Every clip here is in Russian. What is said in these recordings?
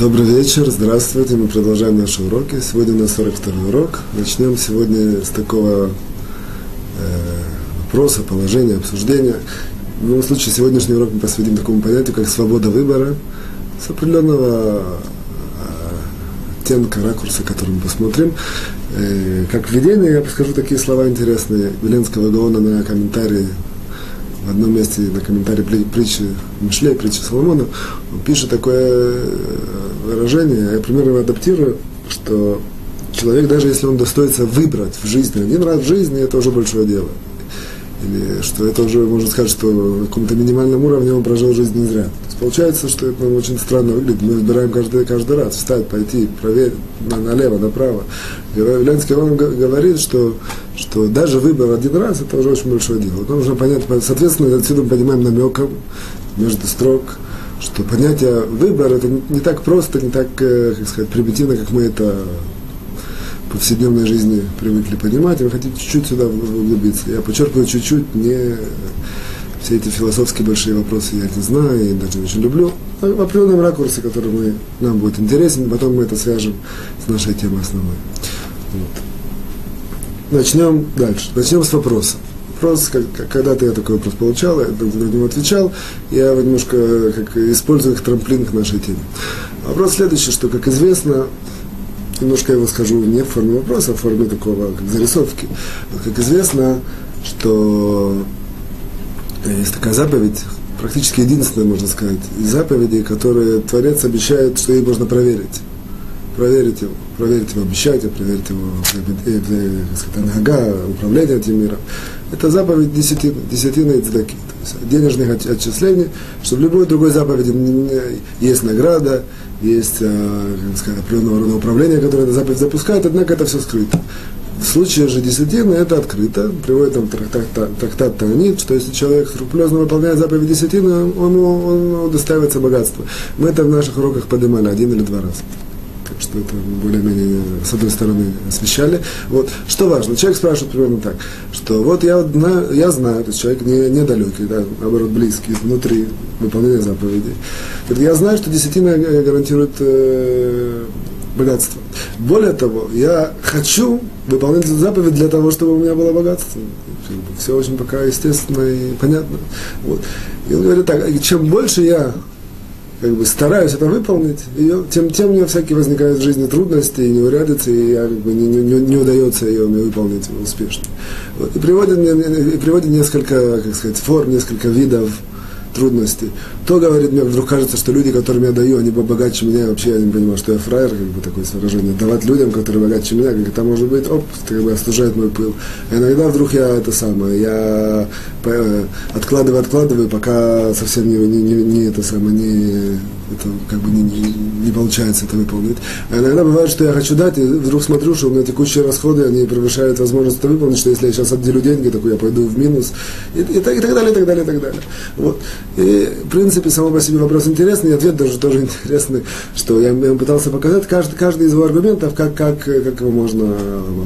Добрый вечер, здравствуйте, мы продолжаем наши уроки. Сегодня у нас 42 урок. Начнем сегодня с такого э, вопроса, положения, обсуждения. В любом случае, сегодняшний урок мы посвятим такому понятию, как свобода выбора, с определенного э, оттенка, ракурса, который мы посмотрим. Э, как введение я скажу такие слова интересные Веленского Гаона на комментарии в одном месте на комментарии притчи Мишлей, притчи Соломона, он пишет такое э, выражение, я примерно его адаптирую, что человек, даже если он достоится выбрать в жизни один раз в жизни, это уже большое дело. Или что это уже, можно сказать, что на каком-то минимальном уровне он прожил жизнь не зря. То есть получается, что это нам очень странно выглядит. Мы выбираем каждый, каждый раз встать, пойти, проверить на, налево, направо. Ленский он говорит, что, что даже выбор один раз это уже очень большое дело. Это нужно понять, соответственно, отсюда мы понимаем намеком между строк, что понятие выбор это не так просто, не так, э, как сказать, примитивно, как мы это повседневной жизни привыкли понимать, и вы хотите чуть-чуть сюда углубиться. Я подчеркиваю чуть-чуть, не все эти философские большие вопросы я не знаю и даже не очень люблю. А в определенном ракурсе, который мы, нам будет интересен, потом мы это свяжем с нашей темой основной. Вот. Начнем дальше. Начнем с вопроса. Вопрос, когда-то я такой вопрос получал, я на него отвечал, я немножко как, использую их трамплин к нашей теме. Вопрос следующий, что, как известно, немножко я его скажу не в форме вопроса, а в форме такого, как зарисовки. Как известно, что есть такая заповедь, практически единственная, можно сказать, из заповедей, которые Творец обещает, что ей можно проверить. Проверить его, проверить его обещать, проверить его э, э, нога, управление этим миром. Это заповедь десятины, десятина и цдаки. То есть денежных отчислений, что в любой другой заповеди есть награда, есть э, как сказать, определенного рода управление, которое эта заповедь запускает, однако это все скрыто. В случае же десятины это открыто, приводит там трактат, трактат Таанит, что если человек скрупулезно выполняет заповедь десятины, он, он удостаивается богатства. Мы это в наших уроках поднимали один или два раза. Что это более-менее, с одной стороны, освещали. Вот. Что важно, человек спрашивает примерно так, что вот я, я знаю, то есть человек не, недалекий, да, наоборот, близкий, внутри выполнения заповедей. Я знаю, что десятина гарантирует э, богатство. Более того, я хочу выполнять эту заповедь для того, чтобы у меня было богатство. Все очень пока естественно и понятно. Вот. И он говорит так, чем больше я как бы стараюсь это выполнить, ее, тем, тем у меня всякие возникают в жизни трудности и неурядицы, и я, как бы, не, не, не удается ее мне выполнить успешно. Вот. И, приводит, и приводит несколько, как сказать, форм, несколько видов трудности, то, говорит, мне вдруг кажется, что люди, которым я даю, они богаче меня, вообще я не понимаю, что я фраер, как бы такое выражение, давать людям, которые богаче меня, как это может быть, оп, это как бы остужает мой пыл. А иногда вдруг я это самое, я э, откладываю, откладываю, пока совсем не, не, не, не это самое, не это как бы не, не, не получается это выполнить. А иногда бывает, что я хочу дать, и вдруг смотрю, что у меня текущие расходы, они превышают возможность это выполнить, что если я сейчас отделю деньги, то я пойду в минус, и, и, и, так, и так далее, и так далее, и так далее. Вот. И, в принципе, само по себе вопрос интересный, и ответ даже тоже интересный, что я, я пытался показать каждый, каждый из его аргументов, как, как, как его можно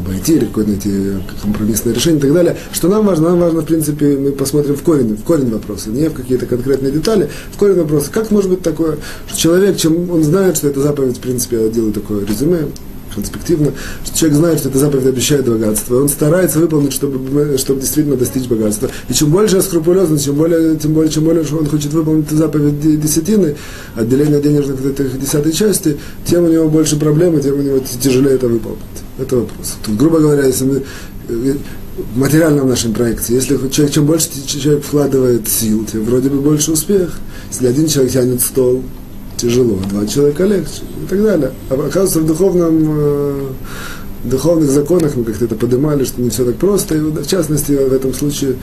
обойти, или какое-то найти компромиссное решение и так далее. Что нам важно? Нам важно, в принципе, мы посмотрим в корень, в корень вопроса, не в какие-то конкретные детали, в корень вопроса. Как может быть такое, человек, чем он знает, что это заповедь, в принципе, я делаю такое резюме, конспективно, что человек знает, что эта заповедь обещает богатство, он старается выполнить, чтобы, чтобы действительно достичь богатства. И чем больше скрупулезно, чем более, тем более, чем более он хочет выполнить эту заповедь десятины, отделение денежных этих десятой части, тем у него больше проблем, тем у него тяжелее это выполнить. Это вопрос. Тут, грубо говоря, если мы э, в материальном нашем проекте, если человек, чем больше человек вкладывает сил, тем вроде бы больше успех. Если один человек тянет стол, тяжело, два человека легче и так далее. А оказывается, в духовном, э, духовных законах мы как-то это поднимали, что не все так просто. И в частности, в этом случае,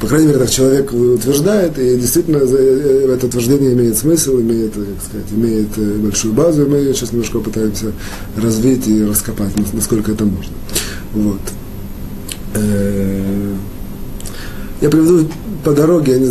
по крайней мере, так человек утверждает, и действительно э, это утверждение имеет смысл, имеет, как сказать, имеет э, большую базу, и мы ее сейчас немножко пытаемся развить и раскопать, насколько это можно. Вот. Я приведу по дороге, я не,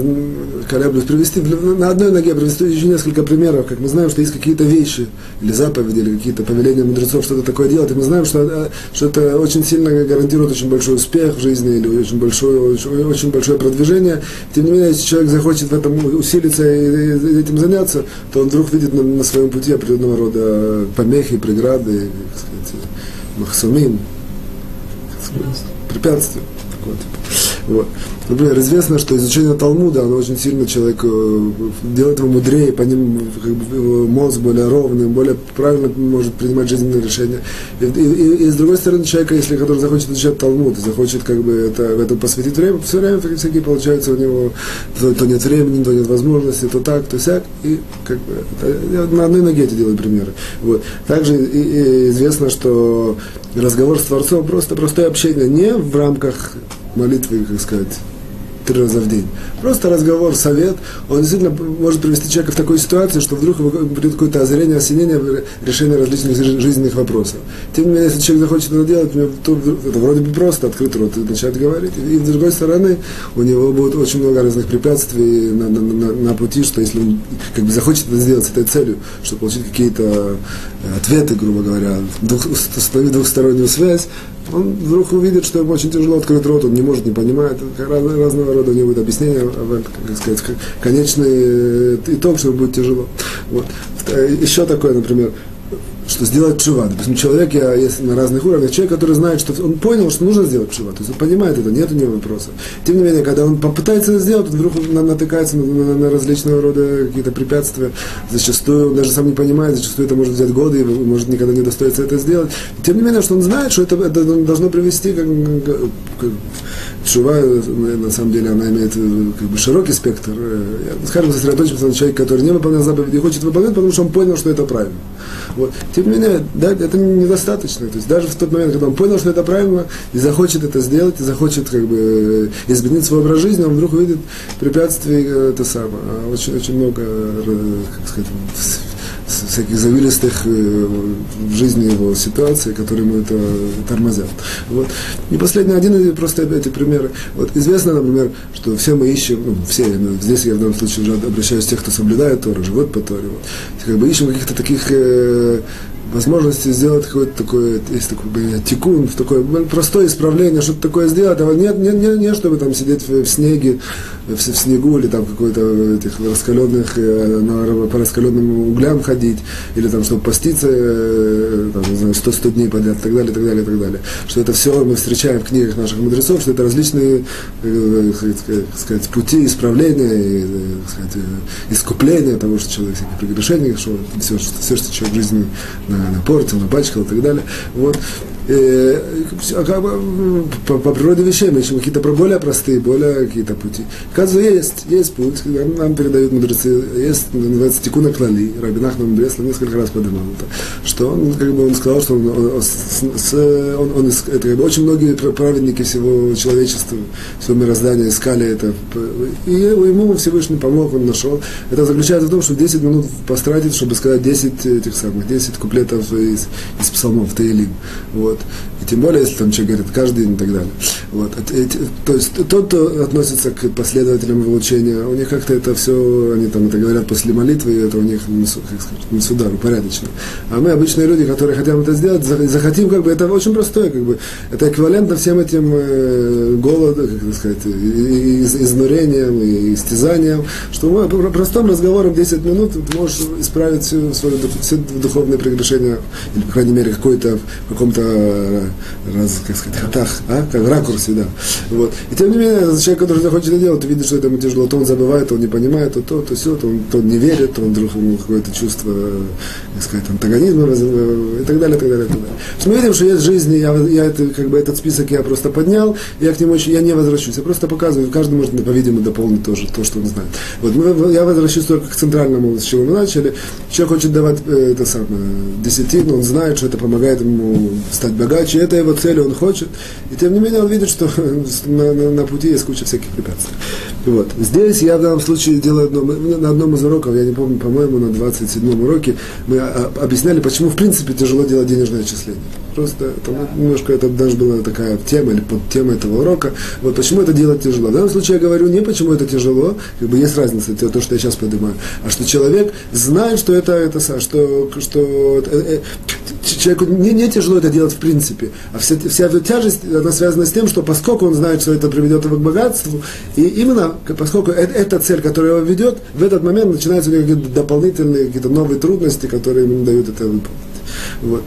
колеблюсь привести, на одной ноге привести еще несколько примеров, как мы знаем, что есть какие-то вещи, или заповеди, или какие-то повеления мудрецов, что-то такое делать, и мы знаем, что, э, что это очень сильно гарантирует очень большой успех в жизни, или очень большое, очень, очень большое продвижение. Тем не менее, если человек захочет в этом усилиться и, и этим заняться, то он вдруг видит на, на своем пути определенного рода помехи, преграды, как сказать, махсумим, препятствия. Такого типа. Вот. Например, известно, что изучение Талмуда, оно очень сильно человек э, делает его мудрее, по ним как бы, мозг более ровный, более правильно может принимать жизненные решения. И, и, и, и с другой стороны, человека, если который захочет изучать Талмуд, захочет как бы это, в этом посвятить время, все время всякие получается у него, то, то нет времени, то нет возможности, то так, то сяк, и как бы, это, на одной ноге эти делаю примеры. Вот. Также и, и известно, что разговор с Творцом просто простое общение не в рамках молитвы, как сказать, три раза в день. Просто разговор, совет, он действительно может привести человека в такую ситуацию, что вдруг придет какое-то озарение, осенение, решение различных жизненных вопросов. Тем не менее, если человек захочет это делать, то это вроде бы просто открыть рот и начать говорить. И, с другой стороны, у него будет очень много разных препятствий на, на, на, на пути, что если он как бы захочет это сделать с этой целью, чтобы получить какие-то э, ответы, грубо говоря, двух, установить двухстороннюю связь, он вдруг увидит, что ему очень тяжело открыть рот, он не может, не понимает. Разного, разного рода у него будет объяснение, как сказать, конечный э, итог, что будет тяжело. Вот. Э, Еще такое, например, что сделать чува. Допустим, человек, я есть на разных уровнях, человек, который знает, что он понял, что нужно сделать чува, то есть он понимает это, нет у него вопроса. Тем не менее, когда он попытается это сделать, он вдруг натыкается на, на, на различного рода какие-то препятствия, зачастую он даже сам не понимает, зачастую это может взять годы, и может никогда не достоится это сделать. Тем не менее, что он знает, что это, это должно привести как, как Шува, на самом деле, она имеет как бы, широкий спектр. Скажем, сосредоточимся на человеке, который не выполнял заповеди и хочет выполнять, потому что он понял, что это правильно. Вот. Тем не менее, да, это недостаточно. То есть даже в тот момент, когда он понял, что это правильно, и захочет это сделать, и захочет как бы, изменить свой образ жизни, он вдруг увидит препятствий это самое. Очень, очень много, как сказать, всяких завилистых э, в жизни его ситуаций, которые ему это тормозят. Вот. И последний один, просто эти примеры. Вот известно, например, что все мы ищем, ну, все, здесь я в данном случае уже обращаюсь к тех, кто соблюдает Тору, живет по Торе, вот. как бы ищем каких-то таких э, возможности сделать какое-то такое, есть такой тикун, такое простое исправление, что-то такое сделать, а нет, нет, нет, нет, чтобы там сидеть в, в снеге, в, в снегу или там какой-то этих раскаленных, э, на, по раскаленным углям ходить, или там, чтобы поститься, э, там, не знаю, 100-100 дней подряд, и так далее, и так далее, и так далее. Что это все мы встречаем в книгах наших мудрецов, что это различные, э, как сказать, пути исправления, и, сказать, искупления того, что человек всяких прегрешений, что все, что, все, что человек в жизни напортил, напачкал и так далее. Вот. Э, по, по природе вещей мы ищем какие-то более простые, более какие-то пути. Оказывается, есть, есть путь, нам передают мудрецы, есть, называется Тикуна Клали, Рабин Ахман Бреслов несколько раз поднимал это, что он, как бы, он сказал, что он, он, с, он, он это, как бы, очень многие праведники всего человечества, всего мироздания искали это, и ему Всевышний помог, он нашел. Это заключается в том, что 10 минут постратить, чтобы сказать 10 этих самых, 10 куплетов из, из псалмов, Таилим. Вот вот И тем более, если там человек говорит каждый день и так далее. Вот. То есть тот, кто относится к последователям выучения, у них как-то это все, они там это говорят после молитвы, и это у них, как сказать, не сюда, упорядочено. А мы, обычные люди, которые хотим это сделать, захотим, как бы, это очень простое, как бы, это эквивалентно всем этим э, голоду, как это сказать, изнурением, и истязанием, что мы простым разговором 10 минут ты можешь исправить все, свое, все духовные прегрешения, или, по крайней мере, какой-то, в каком-то раз, как сказать, хатах, а? как в ракурсе, да. Вот. И тем не менее, человек, который захочет это делать, ты что это ему тяжело, то он забывает, он не понимает, то то, то все, то он, то он не верит, то он вдруг ему какое-то чувство, как сказать, антагонизма и так далее, и так далее, и так далее. мы видим, что есть жизни, я, я это, как бы этот список я просто поднял, я к нему очень, я не возвращусь, я просто показываю, каждый может, по-видимому, дополнить тоже то, что он знает. Вот, мы, я возвращусь только к центральному, с чего мы начали. Человек хочет давать э, это самое, десятину, он знает, что это помогает ему стать богаче, это его цель, он хочет. И тем не менее он видит, что на, на, на пути есть куча всяких препятствий. Вот. Здесь я в данном случае делаю одно, на одном из уроков, я не помню, по-моему, на 27-м уроке, мы объясняли, почему в принципе тяжело делать денежное отчисление. Просто там, немножко это даже была такая тема или подтема этого урока. Вот почему это делать тяжело. В данном случае я говорю не почему это тяжело, как бы есть разница, то, что я сейчас поднимаю, а что человек знает, что это, это что, что э, э, человеку не, не тяжело это делать в принципе, а вся, вся эта тяжесть, она связана с тем, что поскольку он знает, что это приведет его к богатству, и именно поскольку это, эта цель, которая его ведет, в этот момент начинаются какие-то дополнительные, какие-то новые трудности, которые ему дают это выполнить. Вот.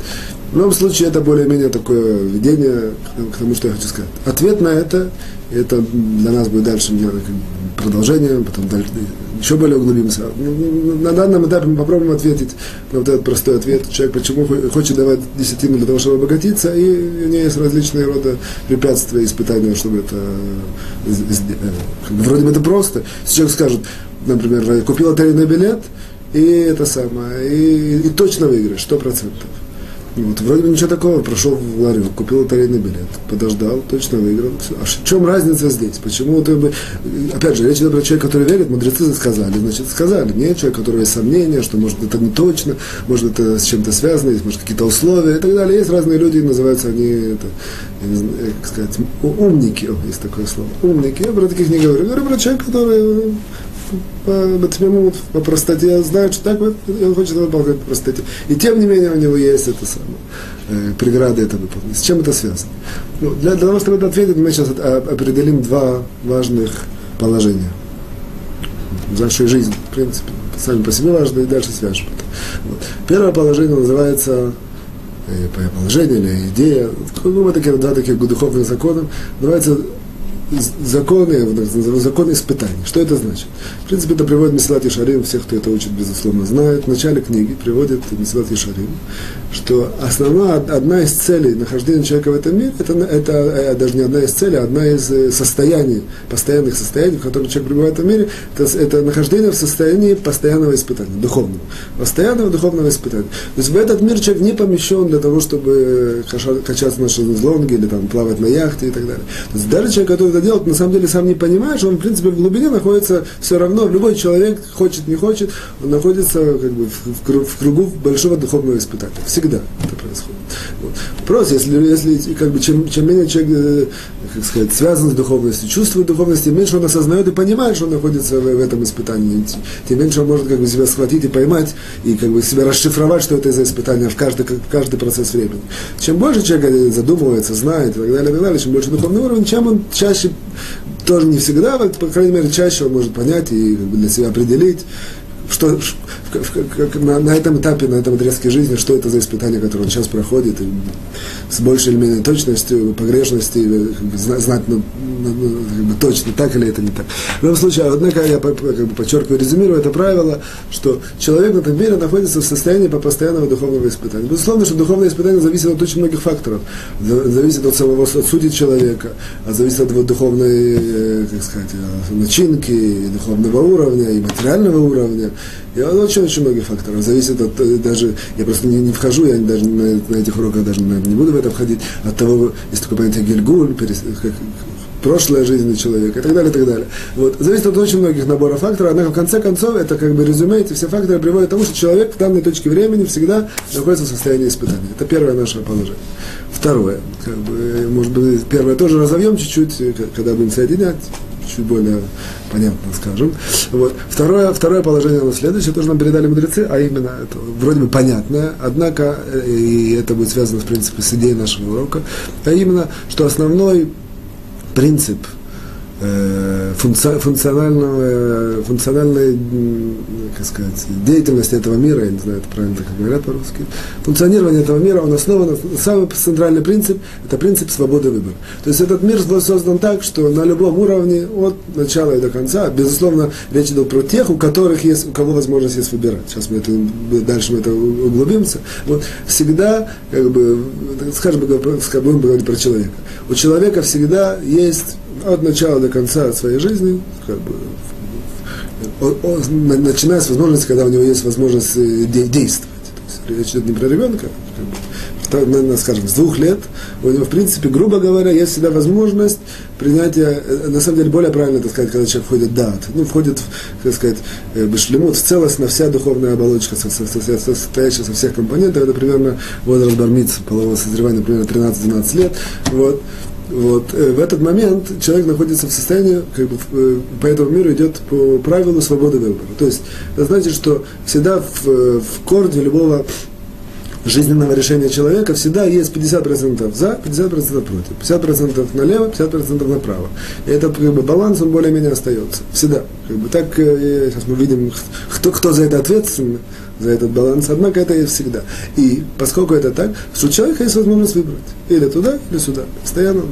В любом случае, это более-менее такое введение к тому, что я хочу сказать. Ответ на это, это для нас будет дальше продолжением, потом дальше, ну, еще более углубимся. Ну, ну, на данном этапе мы попробуем ответить на вот этот простой ответ. Человек почему хочет давать десятину для того, чтобы обогатиться, и у него есть различные рода препятствия, испытания, чтобы это... Э, э, вроде бы это просто. Если человек скажет, например, купил лотерейный билет, и это самое, и, и точно выиграешь, 100%. И вот вроде бы ничего такого, прошел в ларек, купил лотерейный билет, подождал, точно выиграл. Все. А в чем разница здесь? Почему ты бы... Опять же, речь идет про человека, который верит, мудрецы сказали, значит, сказали. Мне человек, у которого есть сомнения, что может это не точно, может это с чем-то связано, есть, может какие-то условия и так далее. Есть разные люди, называются они, это, не знаю, как сказать, умники, есть такое слово, умники. Я про таких не говорю. Я говорю про человека, который по Батмимут, по простоте, знает, что так вот, он хочет выполнять по простоте. И тем не менее у него есть это самое, э, преграды это выполнить. С чем это связано? Ну, для, для того, чтобы это ответить, мы сейчас определим два важных положения в нашей жизни, в принципе. Сами по себе важны, и дальше свяжем это. Вот. Первое положение называется э, положение или идея, ну, такие, два таких духовных закона, называется законы, законы испытаний. Что это значит? В принципе, это приводит Месилат Ишарим, всех, кто это учит, безусловно, знают. В начале книги приводит Месилат Ишарим, что основная, одна из целей нахождения человека в этом мире, это, это э, даже не одна из целей, а одна из э, состояний, постоянных состояний, в которых человек пребывает в этом мире, это, это нахождение в состоянии постоянного испытания, духовного. Постоянного духовного испытания. То есть в этот мир человек не помещен для того, чтобы качаться на шезлонге или там, плавать на яхте и так далее. То есть даже человек, который это делает, на самом деле сам не понимает, что он, в принципе, в глубине находится все равно, любой человек, хочет, не хочет, он находится как бы, в, в кругу большого духовного испытания. Всегда это происходит. Вот. Вопрос, если, если как бы, чем, чем менее человек э, как сказать, связан с духовностью, чувствует духовность, тем меньше он осознает и понимает, что он находится в, этом испытании, тем меньше он может как бы, себя схватить и поймать, и как бы, себя расшифровать, что это за испытание в каждый, каждый процесс времени. Чем больше человек задумывается, знает и так далее, и так далее, чем больше духовный уровень, чем он чаще тоже не всегда, по крайней мере, чаще он может понять и как бы, для себя определить, что, как, на, на этом этапе, на этом отрезке жизни, что это за испытание, которое он сейчас проходит, и с большей или менее точностью, погрешности, знать ну, ну, ну, как бы, точно, так или это не так. В любом случае, однако я как бы, подчеркиваю, резюмирую это правило, что человек на этом мире находится в состоянии по постоянного духовного испытания. Безусловно, что духовное испытание зависит от очень многих факторов. Зависит от самого от сути человека, а зависит от его духовной, э, как сказать, э, начинки, и духовного уровня, и материального уровня. И очень-очень многих факторов. Зависит от э, даже, я просто не, не вхожу, я даже на, на этих уроках даже наверное, не буду в это входить, от того, есть такое понятие гельгуль, перес, как, прошлая жизнь человека и так далее, и так далее. Вот. Зависит от очень многих наборов факторов, однако в конце концов это как бы резюме, эти все факторы приводят к тому, что человек в данной точке времени всегда находится в состоянии испытания. Это первое наше положение. Второе, как бы, может быть, первое тоже разовьем чуть-чуть, когда будем соединять, чуть более понятно, скажем. Вот. Второе, второе положение оно следующее, тоже нам передали мудрецы, а именно, это вроде бы понятное, однако, э, и это будет связано, в принципе, с идеей нашего урока, а именно, что основной принцип – функционального, функциональной как сказать, деятельности этого мира, я не знаю, это правильно так говорят по-русски, функционирование этого мира, он основан, самый центральный принцип, это принцип свободы выбора. То есть этот мир был создан так, что на любом уровне, от начала и до конца, безусловно, речь идет про тех, у которых есть, у кого возможность есть выбирать. Сейчас мы это, дальше мы это углубимся. Вот всегда, как бы, скажем, будем говорить про человека. У человека всегда есть от начала до конца своей жизни, как бы, начиная с возможности, когда у него есть возможность э, действовать. То есть речь идет не про ребенка, как бы, скажем, с двух лет, у него, в принципе, грубо говоря, есть всегда возможность принятия, э, на самом деле, более правильно, так сказать, когда человек входит в дат, ну, входит, так сказать, э, бешлемут, в целостно вся духовная оболочка, состоящая со всех компонентов, это примерно возраст бармиц, полового созревания, примерно 13-12 лет, вот, вот. Э, в этот момент человек находится в состоянии, как бы, по этому миру идет по правилу свободы выбора. То есть, это значит, что всегда в, в корне любого жизненного решения человека всегда есть 50% за, 50% против. 50% налево, 50% направо. И этот как бы, баланс, он более-менее остается. Всегда. Как бы, так э, сейчас мы видим, кто, кто за это ответственный за этот баланс, однако это есть всегда. И поскольку это так, у человека есть возможность выбрать или туда, или сюда, постоянно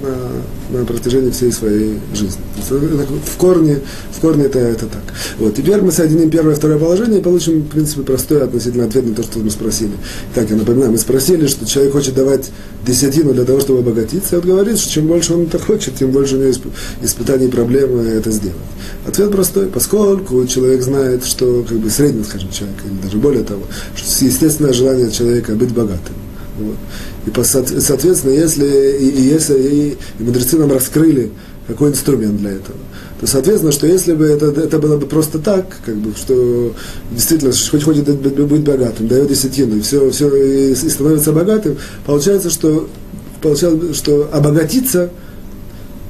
на, на протяжении всей своей жизни. В корне, в корне это, это так. Вот. Теперь мы соединим первое и второе положение и получим, в принципе, простой относительно ответ на то, что мы спросили. Так, я напоминаю, мы спросили, что человек хочет давать десятину для того, чтобы обогатиться, и он говорит, что чем больше он это хочет, тем больше у него испытаний и проблем это сделать. Ответ простой, поскольку человек знает, что как бы средний, скажем, человек, или даже более более того, естественное желание человека быть богатым. Вот. И соответственно, если, и, и если и, и мудрецы нам раскрыли какой инструмент для этого, то соответственно, что если бы это, это было бы просто так, как бы, что действительно хоть хочет быть богатым, дает десятину, и все, все и, и становится богатым, получается, что, получается, что обогатиться –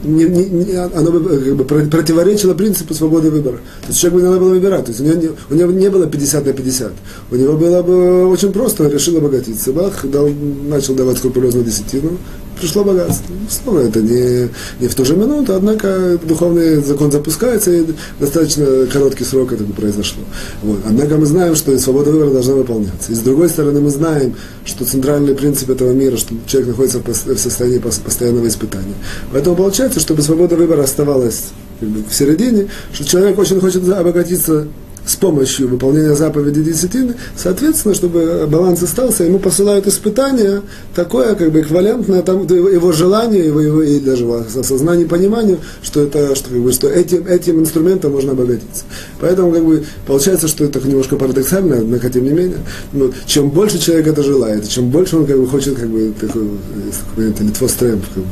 не, не, не, оно бы, как бы противоречило принципу свободы выбора. То есть человеку не надо было выбирать. То есть у него, не, у него не было 50 на 50. У него было бы очень просто, решил обогатиться. Бах, дал, начал давать скрупулезную десятину, пришло богатство. Снова это не, не в ту же минуту, однако духовный закон запускается, и достаточно короткий срок это произошло. Вот. Однако мы знаем, что свобода выбора должна выполняться. И с другой стороны, мы знаем, что центральный принцип этого мира, что человек находится в состоянии постоянного испытания. Поэтому получается, чтобы свобода выбора оставалась как бы, в середине, что человек очень хочет обогатиться с помощью выполнения заповеди десятины, соответственно, чтобы баланс остался, ему посылают испытания, такое как бы эквивалентное там, его желанию, его, его, и даже осознанию, пониманию, что, это, что, как бы, что этим, этим инструментом можно обогатиться. Поэтому как бы, получается, что это немножко парадоксально, однако тем не менее, ну, чем больше человек это желает, чем больше он как бы, хочет как бы, такой, такой литвострэмп, как бы,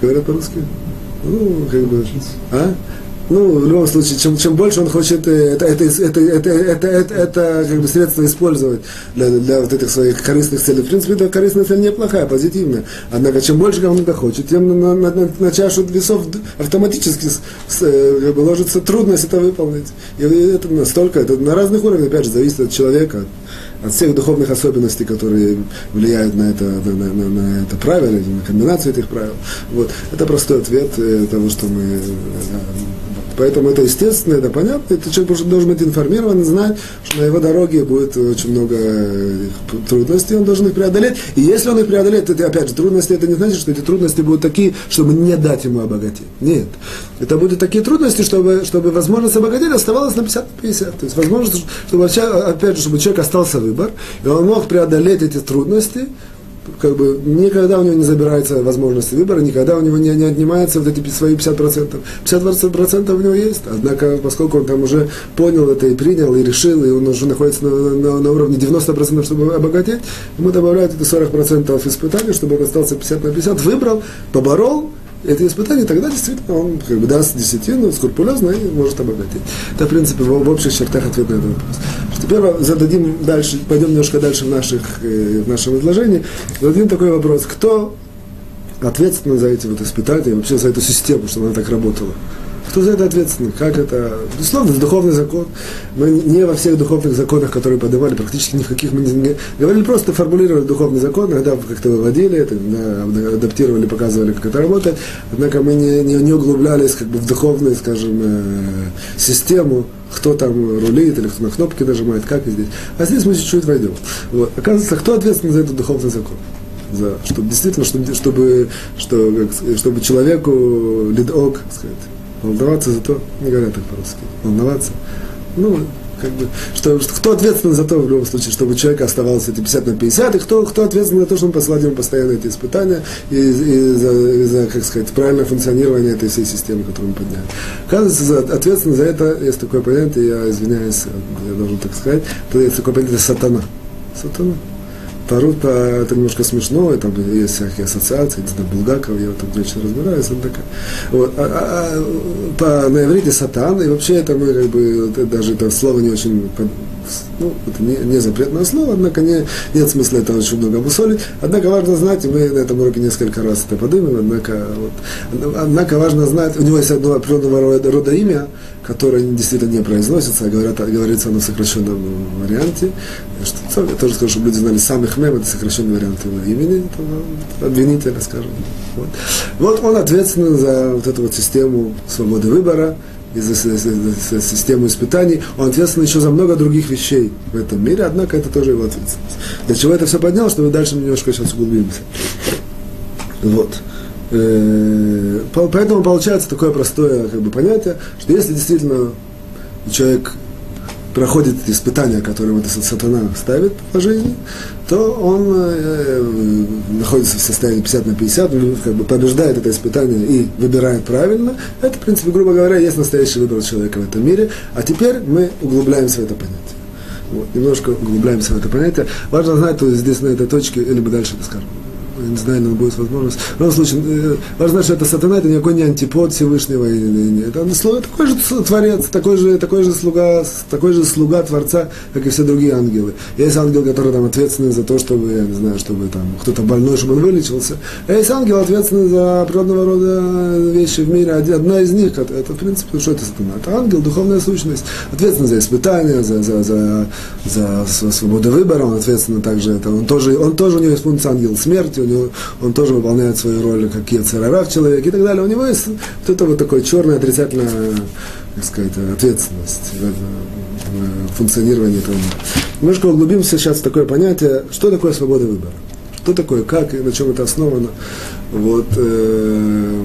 говорят по-русски? Ну, как бы, а? Ну, в любом случае, чем, чем больше он хочет э, это, это, это, это, это, это, это как бы средство использовать для, для вот этих своих корыстных целей. В принципе, эта корыстная цель неплохая, позитивная. Однако, чем больше это хочет, тем на, на, на, на чашу весов автоматически с, с, э, как бы ложится трудность это выполнить. И это настолько, это на разных уровнях, опять же, зависит от человека, от всех духовных особенностей, которые влияют на это, на, на, на, на это правило, на комбинацию этих правил. Вот. Это простой ответ э, того, что мы Поэтому это естественно, это понятно. Это человек должен быть информирован, знать, что на его дороге будет очень много э, трудностей, он должен их преодолеть. И если он их преодолеет, это опять же трудности, это не значит, что эти трудности будут такие, чтобы не дать ему обогатить. Нет. Это будут такие трудности, чтобы, чтобы возможность обогатить оставалась на 50 на 50. То есть возможность, чтобы, опять же, чтобы человек остался выбор, и он мог преодолеть эти трудности, как бы никогда у него не забирается возможность выбора, никогда у него не, не отнимается вот эти свои 50%. 50% у него есть, однако, поскольку он там уже понял это и принял, и решил, и он уже находится на, на, на уровне 90%, чтобы обогатеть, ему добавляют это 40% испытаний, чтобы он остался 50 на 50, выбрал, поборол, это испытание, тогда действительно он как бы даст десятину, скрупулезно и может обогатить. Это, в принципе, в, в общих чертах ответ на этот вопрос. Теперь зададим дальше, пойдем немножко дальше в, наших, э, в нашем изложении. Зададим такой вопрос. Кто ответственен за эти вот испытания, вообще за эту систему, чтобы она так работала? Кто за это ответственный? Как это? Безусловно, это духовный закон. Мы не во всех духовных законах, которые подавали, практически ни в каких мы не говорили, просто формулировали духовный закон, иногда как-то выводили это, адаптировали, показывали, как это работает. Однако мы не, не, не углублялись как бы в духовную, скажем, э, систему, кто там рулит или кто на кнопки нажимает, как и здесь. А здесь мы чуть-чуть войдем. Вот. Оказывается, кто ответственен за этот духовный закон? За, чтобы действительно, чтобы, чтобы, чтобы, чтобы человеку лидок, сказать, волноваться за то, не говорят так по-русски, волноваться, ну, как бы, что, что, кто ответственен за то, в любом случае, чтобы человек оставался эти 50 на 50, и кто, кто ответственен за то, что он посылает ему постоянно эти испытания и, и, за, и за, как сказать, правильное функционирование этой всей системы, которую мы подняли. Оказывается, за, ответственен за это есть такое понятие, я извиняюсь, я должен так сказать, то есть такое понятие сатана. Сатана. Тарута это немножко смешно, там есть всякие ассоциации, не знаю, Булгаков, я в этом очень разбираюсь, он такая. Вот. А, а, а, по, на иврите сатан, и вообще это мы как бы, это, даже это слово не очень, ну, это не, не запретное слово, однако не, нет смысла это очень много обусолить. Однако важно знать, и мы на этом уроке несколько раз это поднимем, однако, вот, однако важно знать, у него есть одно определенного рода, рода имя, которое действительно не произносится, а говорят, говорится оно в сокращенном варианте. Что, я тоже скажу, чтобы люди знали, самых мем это сокращенный вариант его имени, это обвинителя, скажем. Вот. вот он ответственен за вот эту вот систему свободы выбора, и за, за, за, за систему испытаний, он ответственен еще за много других вещей в этом мире, однако это тоже его ответственность. Для чего это все поднял, чтобы дальше немножко сейчас углубимся. Вот. Э, поэтому получается такое простое как бы, понятие, что если действительно человек проходит испытания, которые ему сатана ставит по жизни, то он э, находится в состоянии 50 на 50, как бы побеждает это испытание и выбирает правильно. Это, в принципе, грубо говоря, есть настоящий выбор человека в этом мире. А теперь мы углубляемся в это понятие. Вот, немножко углубляемся в это понятие. Важно знать, то здесь на этой точке, или мы дальше это скажем не знаю, но будет возможность. В любом случае, важно что это сатана, это никакой не антипод Всевышнего. Это такой же творец, такой же, такой же слуга, такой же слуга Творца, как и все другие ангелы. Есть ангел, который там ответственный за то, чтобы, я не знаю, чтобы там кто-то больной, чтобы он вылечился. А есть ангел, ответственный за природного рода вещи в мире. Одна из них, это, это в принципе, что это сатана? Это ангел, духовная сущность, ответственный за испытания, за, за, за, за, за свободу выбора, он ответственный также, это, он, тоже, он тоже у него есть функция ангел смерти, него, он тоже выполняет свою роль как Ецерара человек и так далее. У него есть вот это вот такое черное отрицательная, так сказать, ответственность в функционировании этого мира. Немножко углубимся сейчас в такое понятие, что такое свобода выбора. Что такое, как и на чем это основано. Вот, э,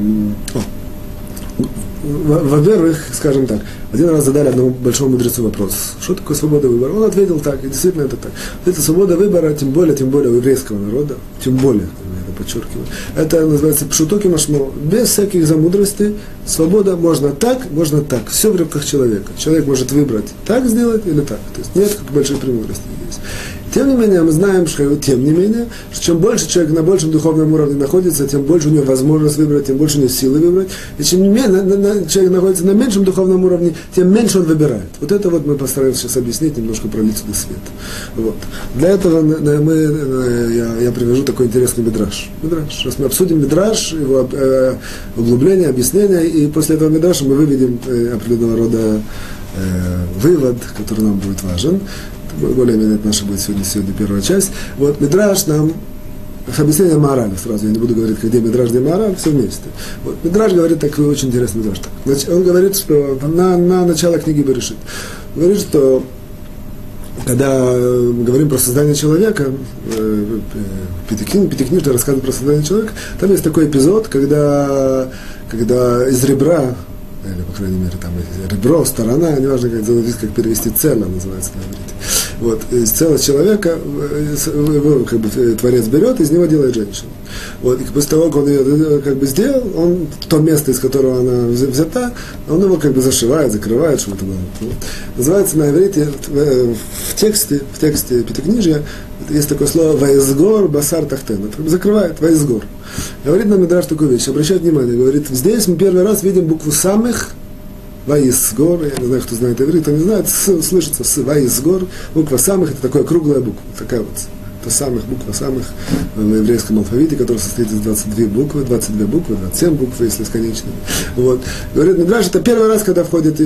во-первых, скажем так, один раз задали одному большому мудрецу вопрос, что такое свобода выбора? Он ответил так, и действительно это так. Это свобода выбора, тем более, тем более у еврейского народа, тем более, я это подчеркиваю, это называется пшутоки машмо, без всяких замудростей, свобода можно так, можно так, все в руках человека. Человек может выбрать так сделать или так, то есть нет как большой премудрости. Тем не менее, мы знаем, что тем не менее, что чем больше человек на большем духовном уровне находится, тем больше у него возможность выбрать, тем больше у него силы выбрать. И чем менее человек находится на меньшем духовном уровне, тем меньше он выбирает. Вот это вот мы постараемся сейчас объяснить, немножко пролить сюда свет. Вот. Для этого мы, я, я привяжу такой интересный мидраж. Мидраж. Сейчас мы обсудим мидраж, его э, углубление, объяснение, и после этого мидраша мы выведем э, определенного рода э, вывод, который нам будет важен более-менее это наша будет сегодня, сегодня первая часть. Вот Мидраш нам объяснение Маораля сразу, я не буду говорить, где Мидраш, где Маораль, все вместе. Вот, Мидраш говорит такой очень интересный Мидраш. Значит, он говорит, что на, на начало книги Берешит, говорит, что когда мы говорим про создание человека, э, Пятикнижие, Пятикнижие рассказывает про создание человека, там есть такой эпизод, когда, когда из ребра или, по крайней мере, там ребро, сторона, неважно, как, как перевести цело, называется на иврите. Вот, из целого человека его, как бы, Творец берет, из него делает женщину. Вот, и после того, как он ее как бы сделал, он то место, из которого она взята, он его как бы зашивает, закрывает, это было. Вот. Называется на иврите в тексте, в тексте Пятикнижия есть такое слово «Ваизгор басар тахтен». Закрывает «Ваизгор». Говорит нам Мидраш такую вещь, обращает внимание, говорит, здесь мы первый раз видим букву «самых», Ваисгор, я не знаю, кто знает иврит, кто не знает, слышится с Ваисгор, буква самых, это такая круглая буква, такая вот то самых букв, самых в еврейском алфавите, который состоит из 22 буквы, 22 буквы, 27 букв, если с конечными. Вот. Говорит Мидраш, это первый раз, когда входит,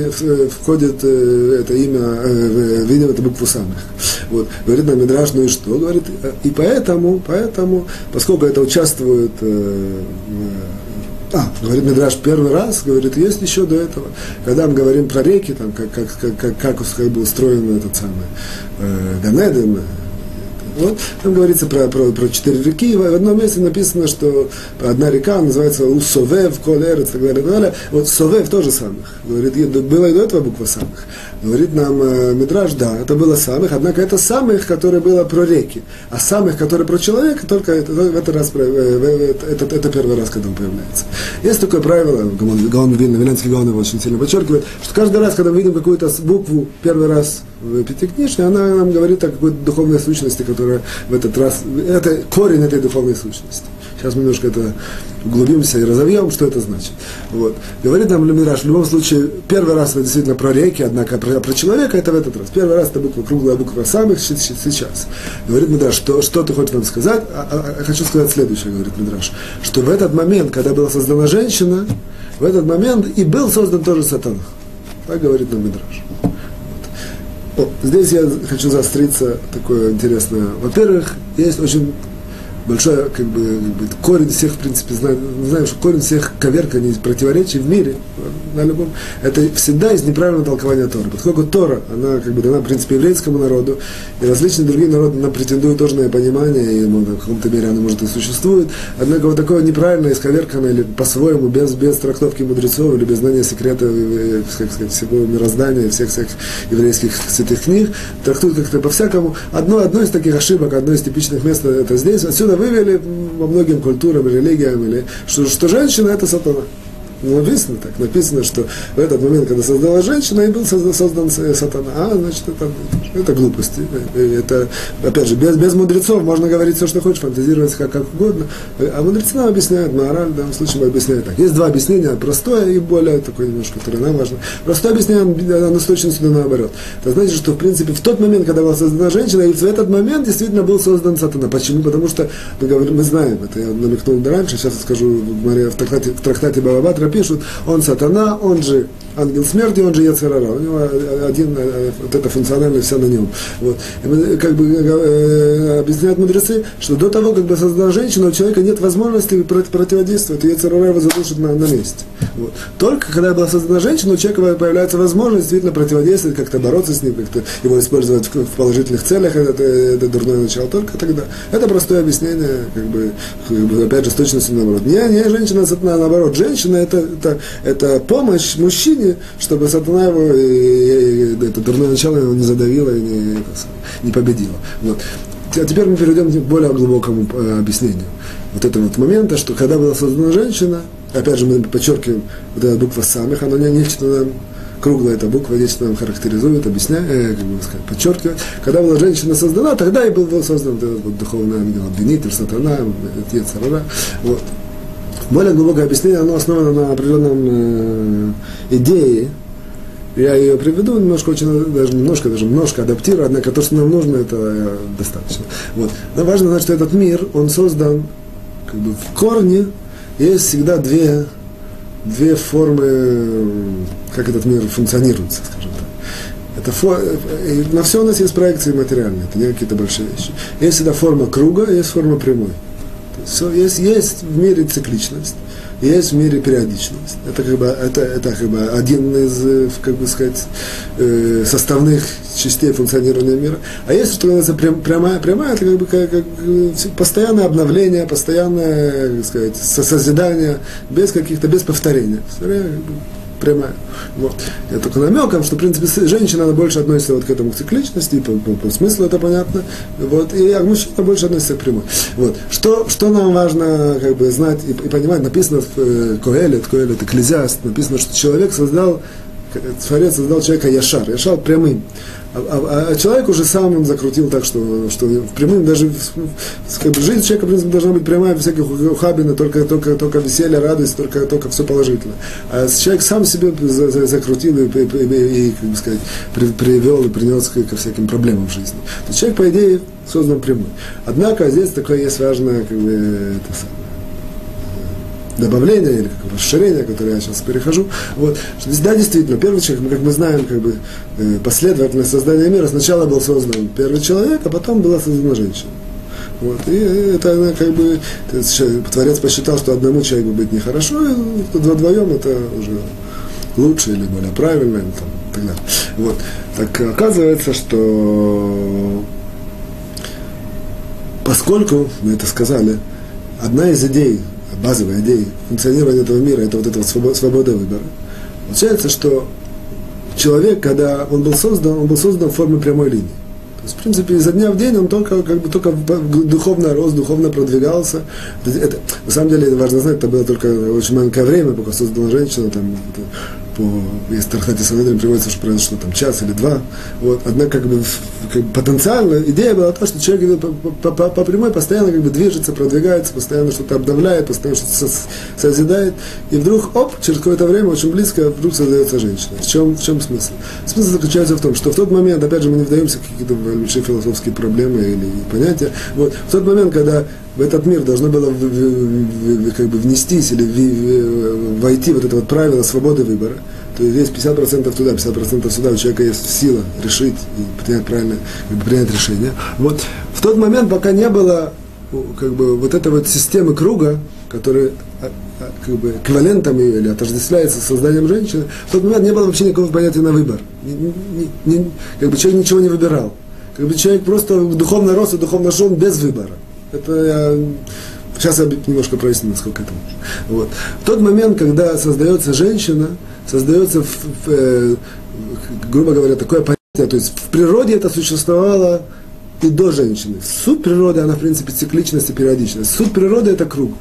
входит э, это имя, э, видим эту букву самых. Вот. Говорит нам Мидраш, ну и что? Говорит, и поэтому, поэтому, поскольку это участвует э, а, говорит Мидраш первый раз, говорит, есть еще до этого. Когда мы говорим про реки, там, как, как, как, как, как, был устроен этот самый э, Ганеден, вот, там говорится про, про, про четыре реки, в одном месте написано, что одна река называется Усовев, Колерец, и так далее, и так далее. Вот Совев тоже самых. Говорит, было и до этого буква самых. Говорит нам э, Мидраж, да, это было самых, однако это самых, которые было про реки, а самых, которые про человека, только это, в этот раз, э, это, это первый раз, когда он появляется. Есть такое правило, Гаон Вильна, Виленский Гаон его очень сильно подчеркивает, что каждый раз, когда мы видим какую-то букву первый раз в Пятикнижке, она нам говорит о какой-то духовной сущности, которая в этот раз, это корень этой духовной сущности. Сейчас мы немножко это углубимся и разовьем, что это значит. Вот. Говорит нам Люмираж, в любом случае, первый раз это действительно про реки, однако про, про человека это в этот раз. Первый раз это буква, круглая буква самых сейчас. Говорит Мидраш, что, что ты хочешь нам сказать? А, а, а, хочу сказать следующее, говорит Мидраш, что в этот момент, когда была создана женщина, в этот момент и был создан тоже сатана. Так говорит нам Мидраш. Вот. здесь я хочу заостриться, такое интересное. Во-первых, есть очень большой как бы, корень всех, в принципе, знаем, знаем, что корень всех коверканий, противоречий в мире, на любом, это всегда из неправильного толкования Тора. Поскольку Тора, она как бы дана, в принципе, еврейскому народу, и различные другие народы на претендуют тоже на понимание, и ну, в каком-то мере оно, может, и существует, однако вот такое неправильное, исковерканное, или по-своему, без, без трактовки мудрецов, или без знания секрета, э, как сказать, всего мироздания, всех всех еврейских святых книг, трактуют как-то по-всякому. Одно, одно из таких ошибок, одно из типичных мест это здесь. Отсюда вывели во многим культурам, религиям, или, что, что женщина это сатана. Написано так, написано, что в этот момент, когда создала женщина, и был создан сатана. А, значит, это, это глупости. Это, опять же, без, без мудрецов можно говорить все, что хочешь, фантазировать как, как угодно. А мудрецы нам объясняют, мораль в данном случае объясняем так. Есть два объяснения, простое и более такое немножко, которое нам важно. Простое объяснение, оно с точностью наоборот. Это значит, что, в принципе, в тот момент, когда была создана женщина, и в этот момент действительно был создан сатана. Почему? Потому что мы, говорим, мы знаем, это я намекнул раньше, сейчас скажу в трактате, в трактате Бабабатра, пишут, он сатана, он же ангел смерти, он же Яцерара. У него один, э, вот эта функциональность вся на нем. Вот. И как бы э, объясняют мудрецы, что до того, как бы создана женщина, у человека нет возможности противодействовать, и Яцерара его задушит на, на месте. Вот. Только когда была создана женщина, у человека появляется возможность действительно противодействовать, как-то бороться с ним, как-то его использовать в, в положительных целях, это, это дурное начало, только тогда. Это простое объяснение, как бы, как бы опять же, с точностью наоборот. Не, не женщина, наоборот, женщина это, это, это помощь мужчине, жизни, чтобы сатана его, и, и, это дурное начало его не задавило и не, это, не победило. Вот. А теперь мы перейдем к более глубокому э, объяснению вот этого вот момента, что когда была создана женщина, опять же мы подчеркиваем, вот эта буква самых, она не нечто нам круглая эта буква нечто нам характеризует, объясняет, э, как бы сказать, подчеркивает. Когда была женщина создана, тогда и был, создан этот вот, духовный ангел, обвинитель, сатана, отец. Вот. Более глубокое объяснение, оно основано на определенном э, идее. Я ее приведу немножко, очень, даже немножко, даже немножко адаптирую, однако то, что нам нужно, это э, достаточно. Вот. Но важно знать, что этот мир, он создан как бы в корне, есть всегда две, две формы, как этот мир функционирует, скажем так. Это фо... Э, на все у нас есть проекции материальные, это не какие-то большие вещи. Есть всегда форма круга, есть форма прямой. Все, есть, есть в мире цикличность, есть в мире периодичность. Это как бы, это, это как бы один из, э, как бы сказать, э, составных частей функционирования мира. А есть, что называется, прям, прямая, прямая, это как бы как, как, э, постоянное обновление, постоянное, как сказать, созидание, без каких-то, без повторения. Прямая. Вот. Я только намеком, что, в принципе, женщина она больше относится вот к этому к цикличности, по, по, по смыслу это понятно, вот, и а мужчина больше относится к прямой. Вот. Что, что нам важно как бы, знать и, и понимать, написано в э, Коэлет, Коэлет, Экклезиаст, написано, что человек создал, Творец создал человека Яшар, Яшар прямым. А, а, а человек уже сам он закрутил так, что, что прямым даже как бы, жизнь человека, в принципе, должна быть прямая, без всяких ухабина, только, только, только веселье, радость, только, только все положительно. А человек сам себе закрутил и, и, и, и как бы сказать, привел и принес ко всяким проблемам в жизни. То человек, по идее, создан прямой. Однако здесь такое есть важное как бы, это самое добавление или как расширение, которое я сейчас перехожу. Вот. Что да, действительно, первый человек, как мы знаем, как бы э, последовательность создания мира, сначала был создан первый человек, а потом была создана женщина. Вот. И это она как бы, Творец посчитал, что одному человеку быть нехорошо, и вдвоем это уже лучше или более правильно, или там, и так далее. Вот. Так оказывается, что поскольку, мы это сказали, одна из идей базовая идея функционирования этого мира, это вот эта вот свобода, выбора. Получается, что человек, когда он был создан, он был создан в форме прямой линии есть, в принципе, изо дня в день он только, как бы, только духовно рос, духовно продвигался. Это, на самом деле, это важно знать, это было только очень маленькое время, пока создана женщина, там, по, если Тархати Санедрин приводится, что произошло там час или два. Вот. Однако, как бы, как бы потенциально идея была то, что человек по, по, по прямой постоянно как бы движется, продвигается, постоянно что-то обновляет, постоянно что-то созидает. И вдруг, оп, через какое-то время, очень близко, вдруг создается женщина. В чем, в чем смысл? Смысл заключается в том, что в тот момент, опять же, мы не вдаемся в какие-то большие философские проблемы или понятия. Вот. В тот момент, когда в этот мир должно было как бы внестись или войти вот это вот правило свободы выбора, то есть 50% туда, 50% сюда, у человека есть сила решить и принять правильное, принять решение. Вот в тот момент, пока не было как бы вот этой вот системы круга, которая а, а, как бы эквивалентом или отождествляется с созданием женщины, в тот момент не было вообще никакого понятия на выбор. Не, не, не, как бы человек ничего не выбирал. Как бы человек просто духовно рос и духовно жил без выбора. Это я Сейчас я немножко проясню, насколько это можно. Вот. В тот момент, когда создается женщина, создается, в, в, э, грубо говоря, такое понятие, то есть в природе это существовало и до женщины. Суть природы, она, в принципе, цикличность и периодичность. Суть природы – это круг.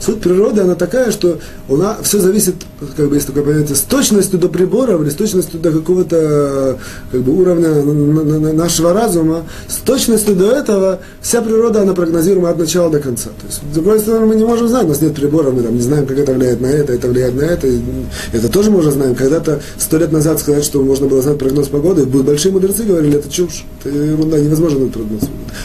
Суть природы, она такая, что у нас все зависит, как бы есть такое понятие, с точностью до приборов или с точностью до какого-то как бы, уровня нашего разума, с точностью до этого вся природа, она прогнозируема от начала до конца. То есть, с другой стороны, мы не можем знать, у нас нет приборов, мы там не знаем, как это влияет на это, это влияет на это. Это тоже мы уже знаем. Когда-то, сто лет назад сказать, что можно было знать прогноз погоды, большие мудрецы говорили, это чушь, это ерунда, невозможно знать прогноз.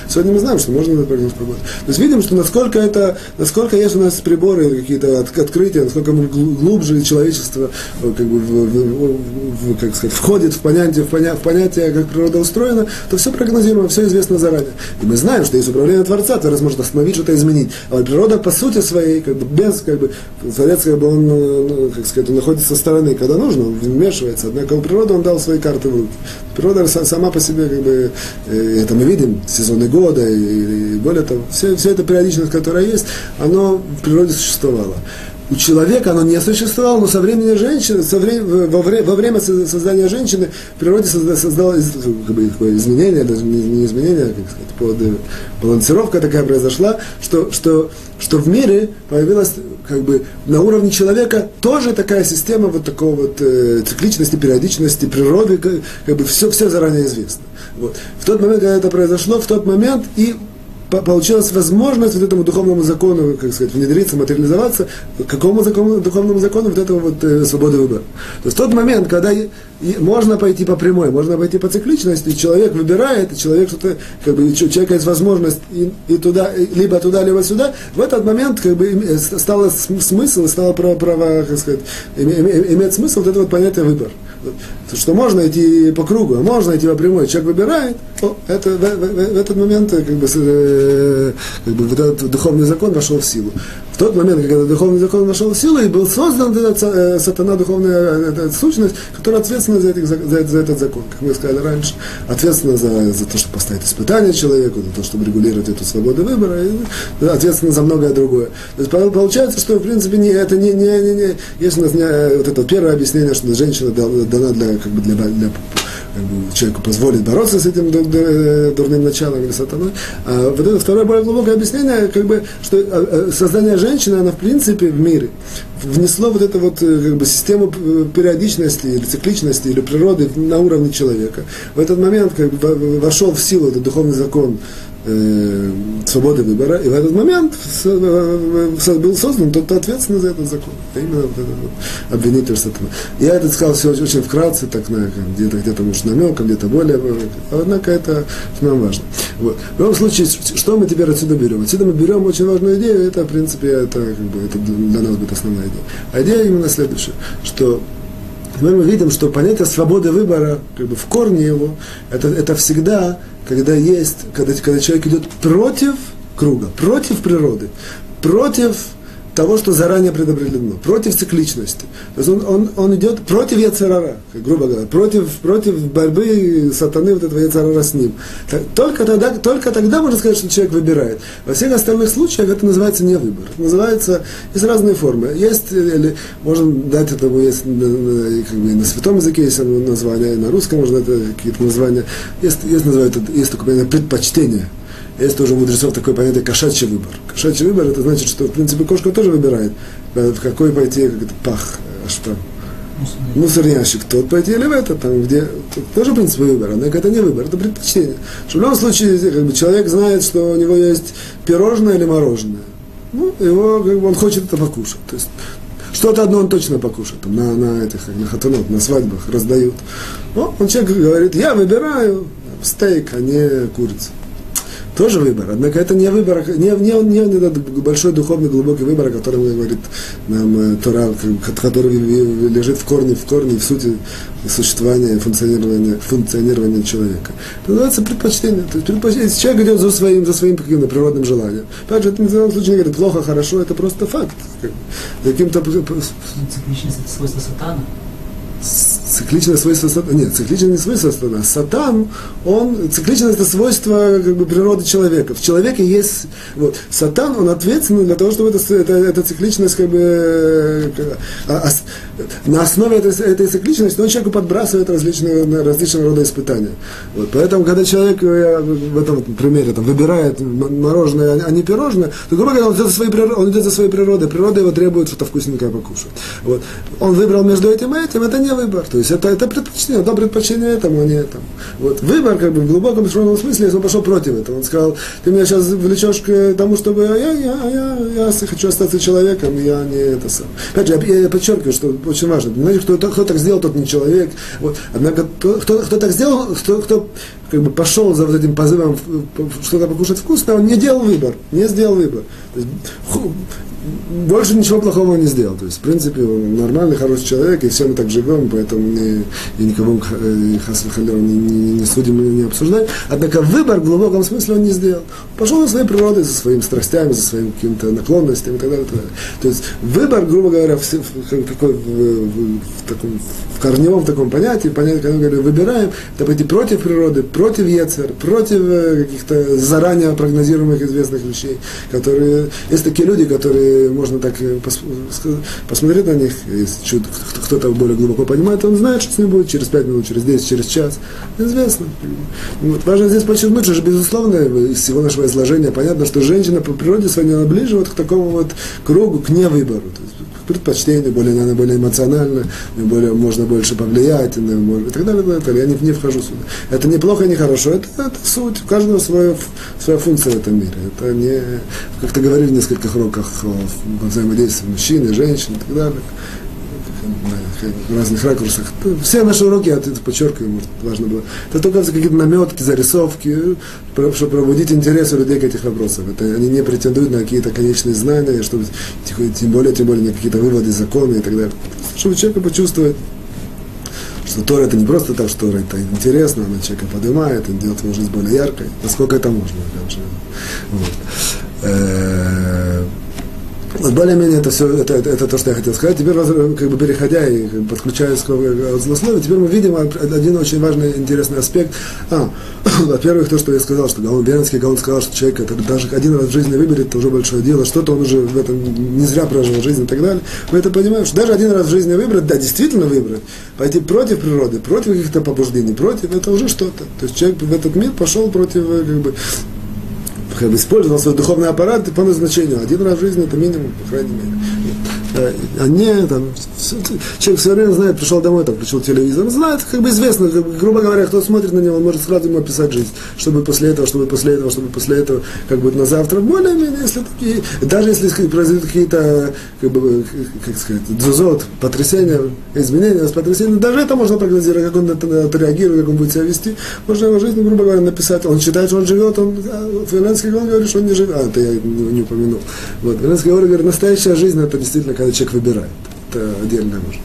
Сегодня мы знаем, что можно знать прогноз погоды. То есть видим, что насколько это, насколько есть у нас приборы, какие-то от, открытия, насколько мы глубже человечество э, как бы, в, в, в, как сказать, входит в понятие, в, поня, в понятие, как природа устроена, то все прогнозируемо, все известно заранее. И мы знаем, что есть управление Творца, Творец может остановить, что-то изменить. А природа по сути своей, как бы без, как бы, Творец, как бы он, как сказать, находится со стороны, когда нужно, он вмешивается. Однако у природы он дал свои карты в руки. Природа сама по себе, как бы, э, это мы видим, сезоны года, и, и более того, все, все это периодичность, которая есть, оно в природе существовало. У человека оно не существовало, но со времени женщины, со вре, во, вре, во время создания женщины в природе создалось как бы, такое изменение, даже не, не изменение, а как сказать, под, балансировка такая произошла, что, что, что в мире появилась как бы на уровне человека тоже такая система вот такого вот э, цикличности, периодичности, природы, как, как бы все, все заранее известно. Вот. В тот момент, когда это произошло, в тот момент и получилась возможность вот этому духовному закону, как сказать, внедриться, материализоваться, какому закону, духовному закону вот этого вот э, свободы выбора. То есть тот момент, когда и, и можно пойти по прямой, можно пойти по цикличности, человек выбирает, человек что-то, как бы, у человека есть возможность и, и туда, и, либо туда, либо сюда, в этот момент как бы стало смысл, стало право, право как сказать, иметь смысл вот это вот понятие выбор. Что можно идти по кругу, а можно идти по прямой. Человек выбирает, о, это, в, в, в этот момент как бы, э, как бы вот этот духовный закон вошел в силу. В тот момент, когда духовный закон вошел в силу, и был создан этот э, сатана, духовная эта сущность, которая ответственна за, этих, за, за этот закон, как мы сказали раньше, ответственна за, за то, чтобы поставить испытание человеку, за то, чтобы регулировать эту свободу выбора, и ответственна за многое другое. То есть получается, что в принципе не, это не, не, не, не есть у нас не, вот это первое объяснение, что женщина дана для, как бы для, для как бы, человеку позволит бороться с этим дурным началом или сатаной. А вот это второе более глубокое объяснение, как бы, что а, а, создание женщины, она в принципе в мире внесло вот эту вот э, как бы, систему э, периодичности или цикличности или природы на уровне человека. В этот момент как бы, вошел в силу этот духовный закон э, свободы выбора, и в этот момент э, был создан тот, кто ответственный за этот закон. Это именно вот этот вот обвинитель сатана. Я это сказал все очень, вкратце, так где-то, где-то может намеком, где-то более, однако это нам важно. Вот. В любом случае, что мы теперь отсюда берем? Отсюда мы берем очень важную идею, это, в принципе, это, как бы, это для нас будет основная идея. А идея именно следующая, что мы видим, что понятие свободы выбора, как бы в корне его, это, это всегда когда есть, когда, когда человек идет против круга, против природы, против того, что заранее предопределено, против цикличности. То есть он, он, он идет против Яцерара, грубо говоря, против, против борьбы сатаны, вот этого Яцерара с ним. Только тогда, только тогда можно сказать, что человек выбирает. Во всех остальных случаях это называется не выбор. Это называется, есть разные формы. Есть, или можно дать этому, есть как бы, на святом языке есть название, на русском можно дать какие-то названия. Есть, есть, называют, есть такое предпочтение есть тоже у мудрецов такое понятие кошачий выбор. Кошачий выбор это значит, что в принципе кошка тоже выбирает, э, в какой пойти, как это пах, э, что мусорнящик, тот пойти или в этот, там, где тоже, в принципе, выбор, однако это не выбор, это предпочтение. Что в любом случае, как бы, человек знает, что у него есть пирожное или мороженое. Ну, его, как бы, он хочет это покушать. То есть, что-то одно он точно покушает, там, на, на этих, на хатунот, на свадьбах раздают. Ну, он человек говорит, я выбираю стейк, а не курицу. Тоже выбор. Однако это не выбор, не, не, не, не этот большой духовный глубокий выбор, о котором говорит нам э, Тора, который лежит в корне, в корне, в сути существования, функционирования, функционирования человека. Это называется предпочтение. То есть предпочтение. Человек идет за своим, за своим каким-то природным желанием. Опять же, это ни в коем случае не говорит плохо, хорошо, это просто факт. Каким-то... Это свойство сатана? Цикличное свойство сатана. Нет, цикличное не свойство сатана. Сатан, он, цикличность это свойство как бы, природы человека. В человеке есть, вот, сатан, он ответственный для того, чтобы эта, эта, эта цикличность как бы, а, а, на основе этой, этой цикличности он человеку подбрасывает различные, различные рода испытания. Вот, поэтому, когда человек я, в этом примере там, выбирает мороженое, а не пирожное, то, грубо говоря, он идет за своей, он идет за своей природой. Природа его требует что-то вкусненькое покушать. Вот. Он выбрал между этим и этим, это не выбор. То есть это, это предпочтение, одно предпочтение этому, а не этому. Вот. Выбор, как бы, в глубоком душевном смысле, если он пошел против этого. Он сказал, ты меня сейчас влечешь к тому, чтобы я, я, я, я, я хочу остаться человеком, я не это сам. Опять же, я, я подчеркиваю, что очень важно. Знаете, кто, кто так сделал, тот не человек. Вот. Однако, кто, кто, кто так сделал, кто, кто как бы пошел за вот этим позывом что-то покушать вкусно, он не делал выбор, не сделал выбор. Больше ничего плохого он не сделал. То есть, в принципе, он нормальный, хороший человек, и все мы так живем, поэтому не, и никого э, не, не, не судим и не обсуждаем. Однако выбор в глубоком смысле он не сделал. Пошел за своей природой, за своими страстями, за своими какими-то наклонностями и так далее. И так далее. То есть выбор, грубо говоря, в, в, в, такой, в, в, в, таком, в корневом таком понятии, понятие, когда мы говорим, выбираем, это пойти против природы, против Ецер, против э, каких-то заранее прогнозируемых известных вещей, которые... Есть такие люди, которые можно так э, посмотреть на них, если кто-то более глубоко понимает, он знает, что с ним будет через 5 минут, через 10, через час. Известно. Вот. Важно здесь подчеркнуть, что, безусловно, из всего нашего изложения понятно, что женщина по природе своей, ближе вот к такому вот кругу, к невыбору. То есть, предпочтение, более, она более эмоционально, более, можно больше повлиять, и так далее, и так далее. Я не, не вхожу сюда. Это не плохо, не это, это суть. У каждого своя, своя функция в этом мире. Это не, как-то говорили в нескольких уроках о взаимодействии мужчин и женщин и так далее в разных ракурсах. Все наши уроки, я это подчеркиваю, может, важно было. Это только какие-то наметки, зарисовки, чтобы пробудить интерес у людей к этих вопросам. Это, они не претендуют на какие-то конечные знания, чтобы, тем более, тем более, на какие-то выводы, законы и так далее. Чтобы человек почувствовать, что Тора это не просто так, что Тора это интересно, она человека поднимает, и делает его жизнь более яркой, насколько это можно. Вот. Э, вот более-менее это все, это, это, это то, что я хотел сказать. Теперь, как бы переходя и подключаясь к злословию, теперь мы видим один очень важный, интересный аспект. А, во-первых, то, что я сказал, что Гаон Бернский, Гаон сказал, что человек это даже один раз в жизни выберет, это уже большое дело, что-то он уже в этом не зря прожил жизнь и так далее. Мы это понимаем, что даже один раз в жизни выбрать, да, действительно выбрать, пойти против природы, против каких-то побуждений, против, это уже что-то. То есть человек в этот мир пошел против, э, как бы использовал свой духовный аппарат по назначению. Один раз в жизни это минимум, по крайней мере. А не, там, человек все время знает, пришел домой, там, включил телевизор, знает, как бы известно, грубо говоря, кто смотрит на него, он может сразу ему описать жизнь, чтобы после этого, чтобы после этого, чтобы после этого, как будет на завтра, более-менее, если такие, даже если произойдут какие-то, как бы, как сказать, дзузот, потрясения, изменения, потрясения, даже это можно прогнозировать, как он отреагирует, как он будет себя вести, можно его жизнь, грубо говоря, написать, он считает, что он живет, он, Финляндский говорит, что он не живет, а, это я не упомянул, вот, Финляндский говорит, настоящая жизнь, это действительно когда человек выбирает. Это отдельная может.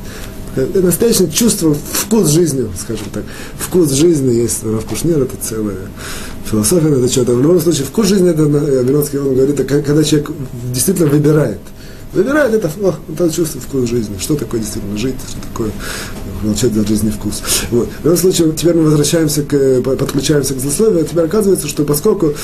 Это настоящее чувство, вкус жизни, скажем так. Вкус жизни есть Раф Кушнир, это целая философия, это что-то. В любом случае, вкус жизни, это Миронский он говорит, это когда человек действительно выбирает. Выбирает это, о, он чувствует вкус жизни. Что такое действительно жить, что такое получать за жизни вкус. Вот. В любом случае, теперь мы возвращаемся к, подключаемся к злословию. Теперь оказывается, что поскольку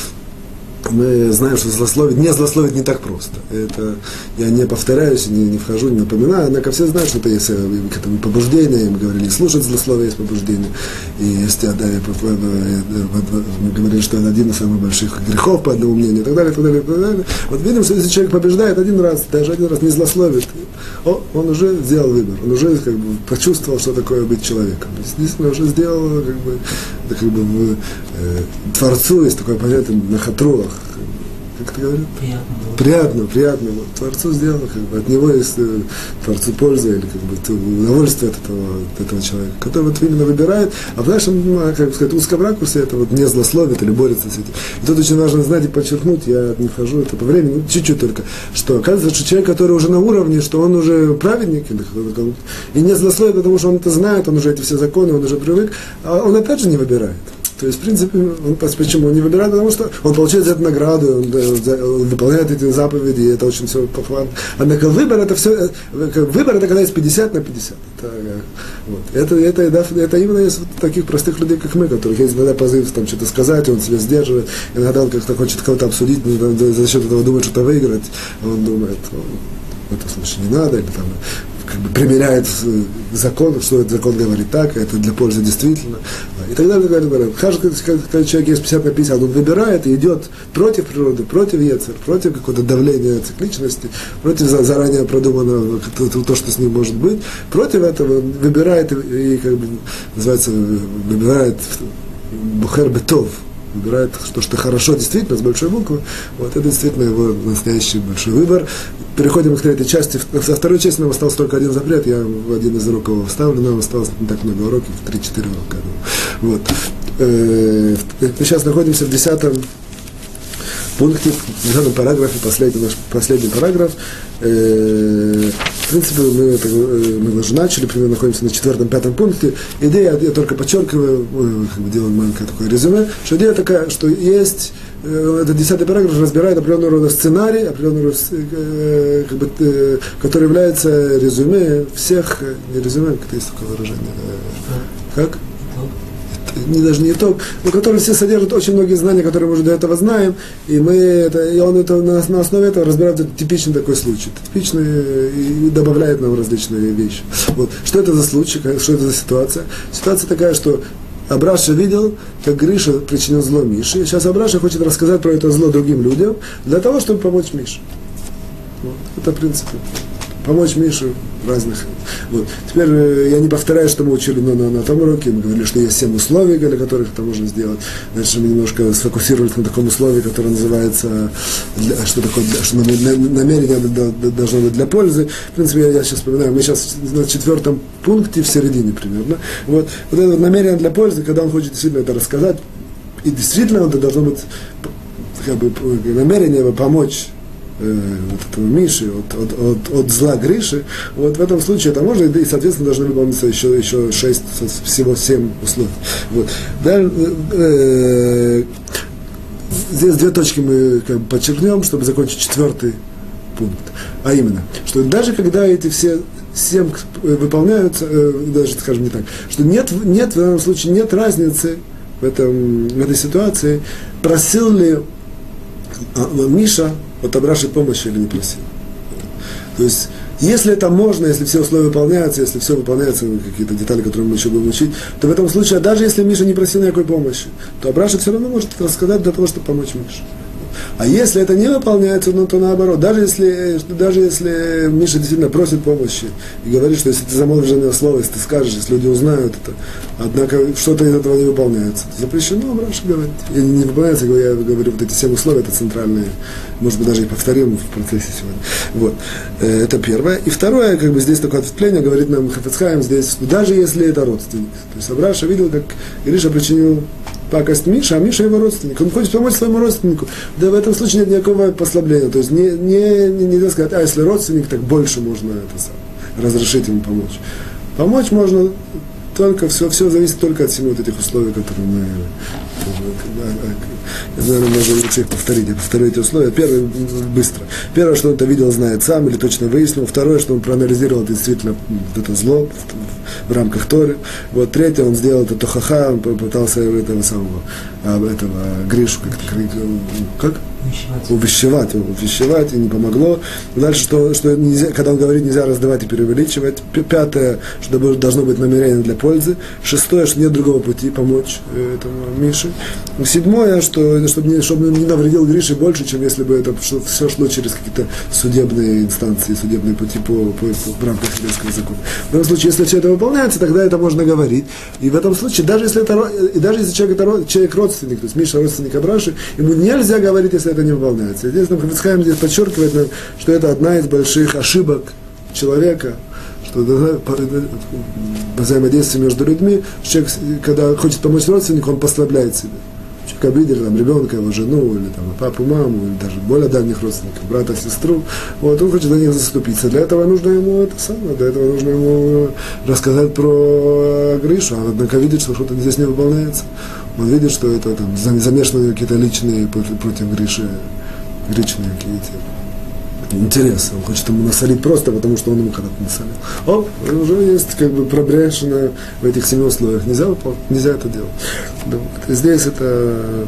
мы знаем, что злословить, не злословить не так просто. Это я не повторяюсь, не, не вхожу, не напоминаю, однако все знают, что это есть э, к этому побуждение, мы говорили, слушать злословие есть побуждение. И есть, да, мы говорили, что это один из самых больших грехов, по одному мнению, и так далее, и так далее, и так далее. Вот видим, что если человек побеждает один раз, даже один раз не злословит, о, он уже сделал выбор, он уже как бы почувствовал, что такое быть человеком. Действительно, уже сделал, как бы, как бы э, Творцу есть такое понятие на хатруах, как это говорят? Приятно. Приятно, приятно. Вот, творцу сделано, как бы, от него есть э, Творцу польза или как бы, удовольствие от этого, от этого человека, который вот именно выбирает, а в нашем, ну, как сказать, узком ракурсе это вот не злословит или борется с этим. И тут очень важно знать и подчеркнуть, я не вхожу это по времени, ну, чуть-чуть только, что оказывается, что человек, который уже на уровне, что он уже праведник, или и не злословит, потому что он это знает, он уже эти все законы, он уже привык, а он опять же не выбирает. То есть, в принципе, он, почему он не выбирает? Потому что он получает за это награду, он, он выполняет эти заповеди, и это очень все похвально. Однако выбор это все, выбор это когда есть 50 на 50. Это, вот. это, это, это, это именно из таких простых людей, как мы, которых есть иногда позыв там что-то сказать, он себя сдерживает, иногда он как-то хочет кого-то обсудить, за счет этого думает что-то выиграть, он думает, в этом случае не надо, или там как бы примеряет закон, что этот закон говорит так, это для пользы действительно. И далее, и так. Каждый, когда человек есть 50 на 50, он выбирает и идет против природы, против яцер, против какого-то давления цикличности, против заранее продуманного, то, то, что с ним может быть. Против этого выбирает и, как бы, называется, выбирает Бухер Бетов, выбирает то, что хорошо действительно, с большой буквы, вот это действительно его настоящий большой выбор. Переходим к третьей части. Со второй части нам остался только один запрет, я в один из уроков его вставлю, нам осталось не так много уроков, 3-4 урока. Вот. Э, мы сейчас находимся в десятом пункте, в десятом параграфе, последний, наш последний параграф. Э, в принципе, мы, э, мы уже начали, примерно находимся на четвертом-пятом пункте. Идея, я только подчеркиваю, мы делаем маленькое такое резюме, что идея такая, что есть э, этот десятый параграф разбирает определенного рода сценарий, определенного рода, как бы, который является резюме всех, не резюме, как есть такое выражение, как? не даже не итог, но который все содержит очень многие знания, которые мы уже до этого знаем, и мы это, и он это на, на основе этого разбирает этот типичный такой случай, типичный и добавляет нам различные вещи. Вот. Что это за случай, что это за ситуация? Ситуация такая, что Абраша видел, как Гриша причинил зло Мише. Сейчас Абраша хочет рассказать про это зло другим людям, для того, чтобы помочь Мише. Вот. Это принцип помочь Мише разных. Вот. Теперь э, я не повторяю, что мы учили на, на, на том уроке. Мы говорили, что есть семь условий, для которых это можно сделать. Дальше мы немножко сфокусировались на таком условии, которое называется, для, что такое, что намерение должно быть для пользы. В принципе, я, я сейчас вспоминаю, мы сейчас на четвертом пункте в середине примерно. Вот, вот это намерение для пользы, когда он хочет действительно это рассказать, и действительно это должно быть как бы, намерение помочь э, вот этого Миши, от, от, от, от зла Гриши, вот в этом случае это можно, и, соответственно, должны выполниться еще, еще шесть, всего семь условий. Вот. Далее, э, здесь две точки мы как бы, подчеркнем, чтобы закончить четвертый пункт. А именно, что даже когда эти все семь выполняются, э, даже, скажем, не так, что нет, нет в данном случае нет разницы в, этом, в этой ситуации, просил ли а, Миша от Абраши помощи или не просил. То есть, если это можно, если все условия выполняются, если все выполняется, какие-то детали, которые мы еще будем учить, то в этом случае, даже если Миша не просил никакой помощи, то Абраша все равно может рассказать для того, чтобы помочь Мише. А если это не выполняется, ну, то наоборот, даже если, даже если Миша действительно просит помощи и говорит, что если ты замолвишь на слово, если ты скажешь, если люди узнают это, однако что-то из этого не выполняется, запрещено Раша говорить. И не выполняется, я говорю, вот эти семь условия, это центральные, может быть, даже и повторим в процессе сегодня. Вот. Э, это первое. И второе, как бы здесь такое ответвление, говорит нам Хафецхайм здесь, даже если это родственник. То есть Абраша видел, как Ириша причинил пакость Миша, а Миша его родственник. Он хочет помочь своему родственнику. Да в этом случае нет никакого послабления. То есть не, не, не, нельзя сказать, а если родственник, так больше можно это сам, разрешить ему помочь. Помочь можно только, все, все зависит только от семи вот этих условий, которые мы Наверное, можно лучше их повторить. Я повторю эти условия. Первое, быстро. Первое, что он это видел, знает сам или точно выяснил. Второе, что он проанализировал действительно это зло в, рамках Торы. Вот третье, он сделал это тохаха, он попытался этого самого, этого Гришу как-то, как? увещевать, увещевать, и не помогло. Дальше, что, что нельзя, когда он говорит, нельзя раздавать и преувеличивать. Пятое, что должно быть намерение для пользы. Шестое, что нет другого пути помочь э, этому Мише. Седьмое, что чтобы не, чтобы он не навредил Грише больше, чем если бы это что все шло через какие-то судебные инстанции, судебные пути по, по, по, в рамках еврейского закона. В любом случае, если все это выполняется, тогда это можно говорить. И в этом случае, даже если, это, и даже если человек, это, человек родственник, то есть Миша родственник Абраши, ему нельзя говорить, если это не выполняется. Здесь нам здесь подчеркивает, что это одна из больших ошибок человека, что взаимодействие между людьми, человек, когда хочет помочь родственнику, он послабляет себя. Человек обидели там, ребенка, его жену, или там, папу, маму, или даже более дальних родственников, брата, сестру. Вот, он хочет за них заступиться. Для этого нужно ему это самое, для этого нужно ему рассказать про Гришу. Он, однако, видит, что что-то здесь не выполняется он видит, что это там замешаны какие-то личные против Гриши, личные какие-то интересы. Он хочет ему насолить просто, потому что он ему когда-то насолил. О, уже есть как бы пробрешено в этих семи условиях. Нельзя, нельзя это делать. Да, здесь это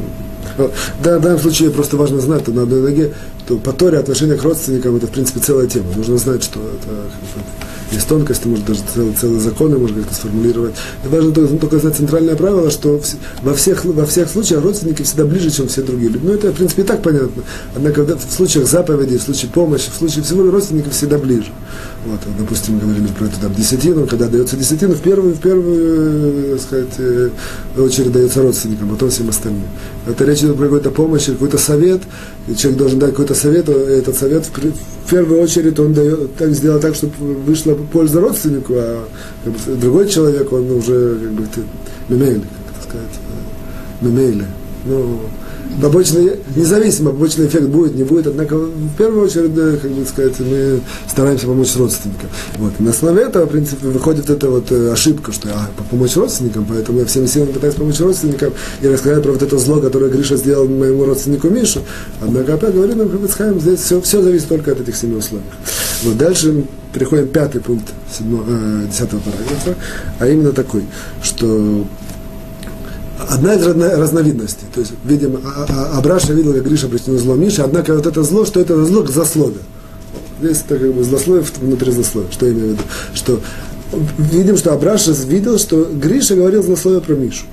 да, в данном случае просто важно знать, что на одной ноге, то по Торе отношение к родственникам это в принципе целая тема. Нужно знать, что это есть тонкости, может даже целые, целые законы можно как-то сформулировать. И важно только, только знать центральное правило, что во всех, во всех случаях родственники всегда ближе, чем все другие люди. Ну, это, в принципе, и так понятно. Однако в случаях заповедей, в случае помощи, в случае всего родственники всегда ближе. Вот, допустим, говорили про это там десятину, когда дается десятину, в первую, в первую, так сказать, э, очередь дается родственникам, потом всем остальным. Это речь идет про какую-то помощь, какой-то совет, и человек должен дать какой-то совет, и этот совет в первую очередь он дает, так сделал так, чтобы вышла польза родственнику, а как бы, другой человек, он уже как бы мемейли, как это сказать, э, мемейли. Ну, побочный, независимо, побочный эффект будет, не будет, однако в первую очередь, как бы сказать, мы стараемся помочь родственникам. Вот. И на основе этого, в принципе, выходит эта вот э, ошибка, что а, помочь родственникам, поэтому я всеми силами пытаюсь помочь родственникам и рассказать про вот это зло, которое Гриша сделал моему родственнику Мишу. Однако опять говорю нам, Хабицхайм, здесь все, все зависит только от этих семи условий. Вот дальше переходим пятый пункт седьмого, э, десятого параграфа, а именно такой, что одна из разновидностей. То есть, видимо, а, а, Абраша видел, как Гриша причинил зло Мише, однако вот это зло, что это зло к засловию. Здесь это как бы злословие внутри злословия. Что я имею в виду? Что видим, что Абраша видел, что Гриша говорил злословие про Мишу.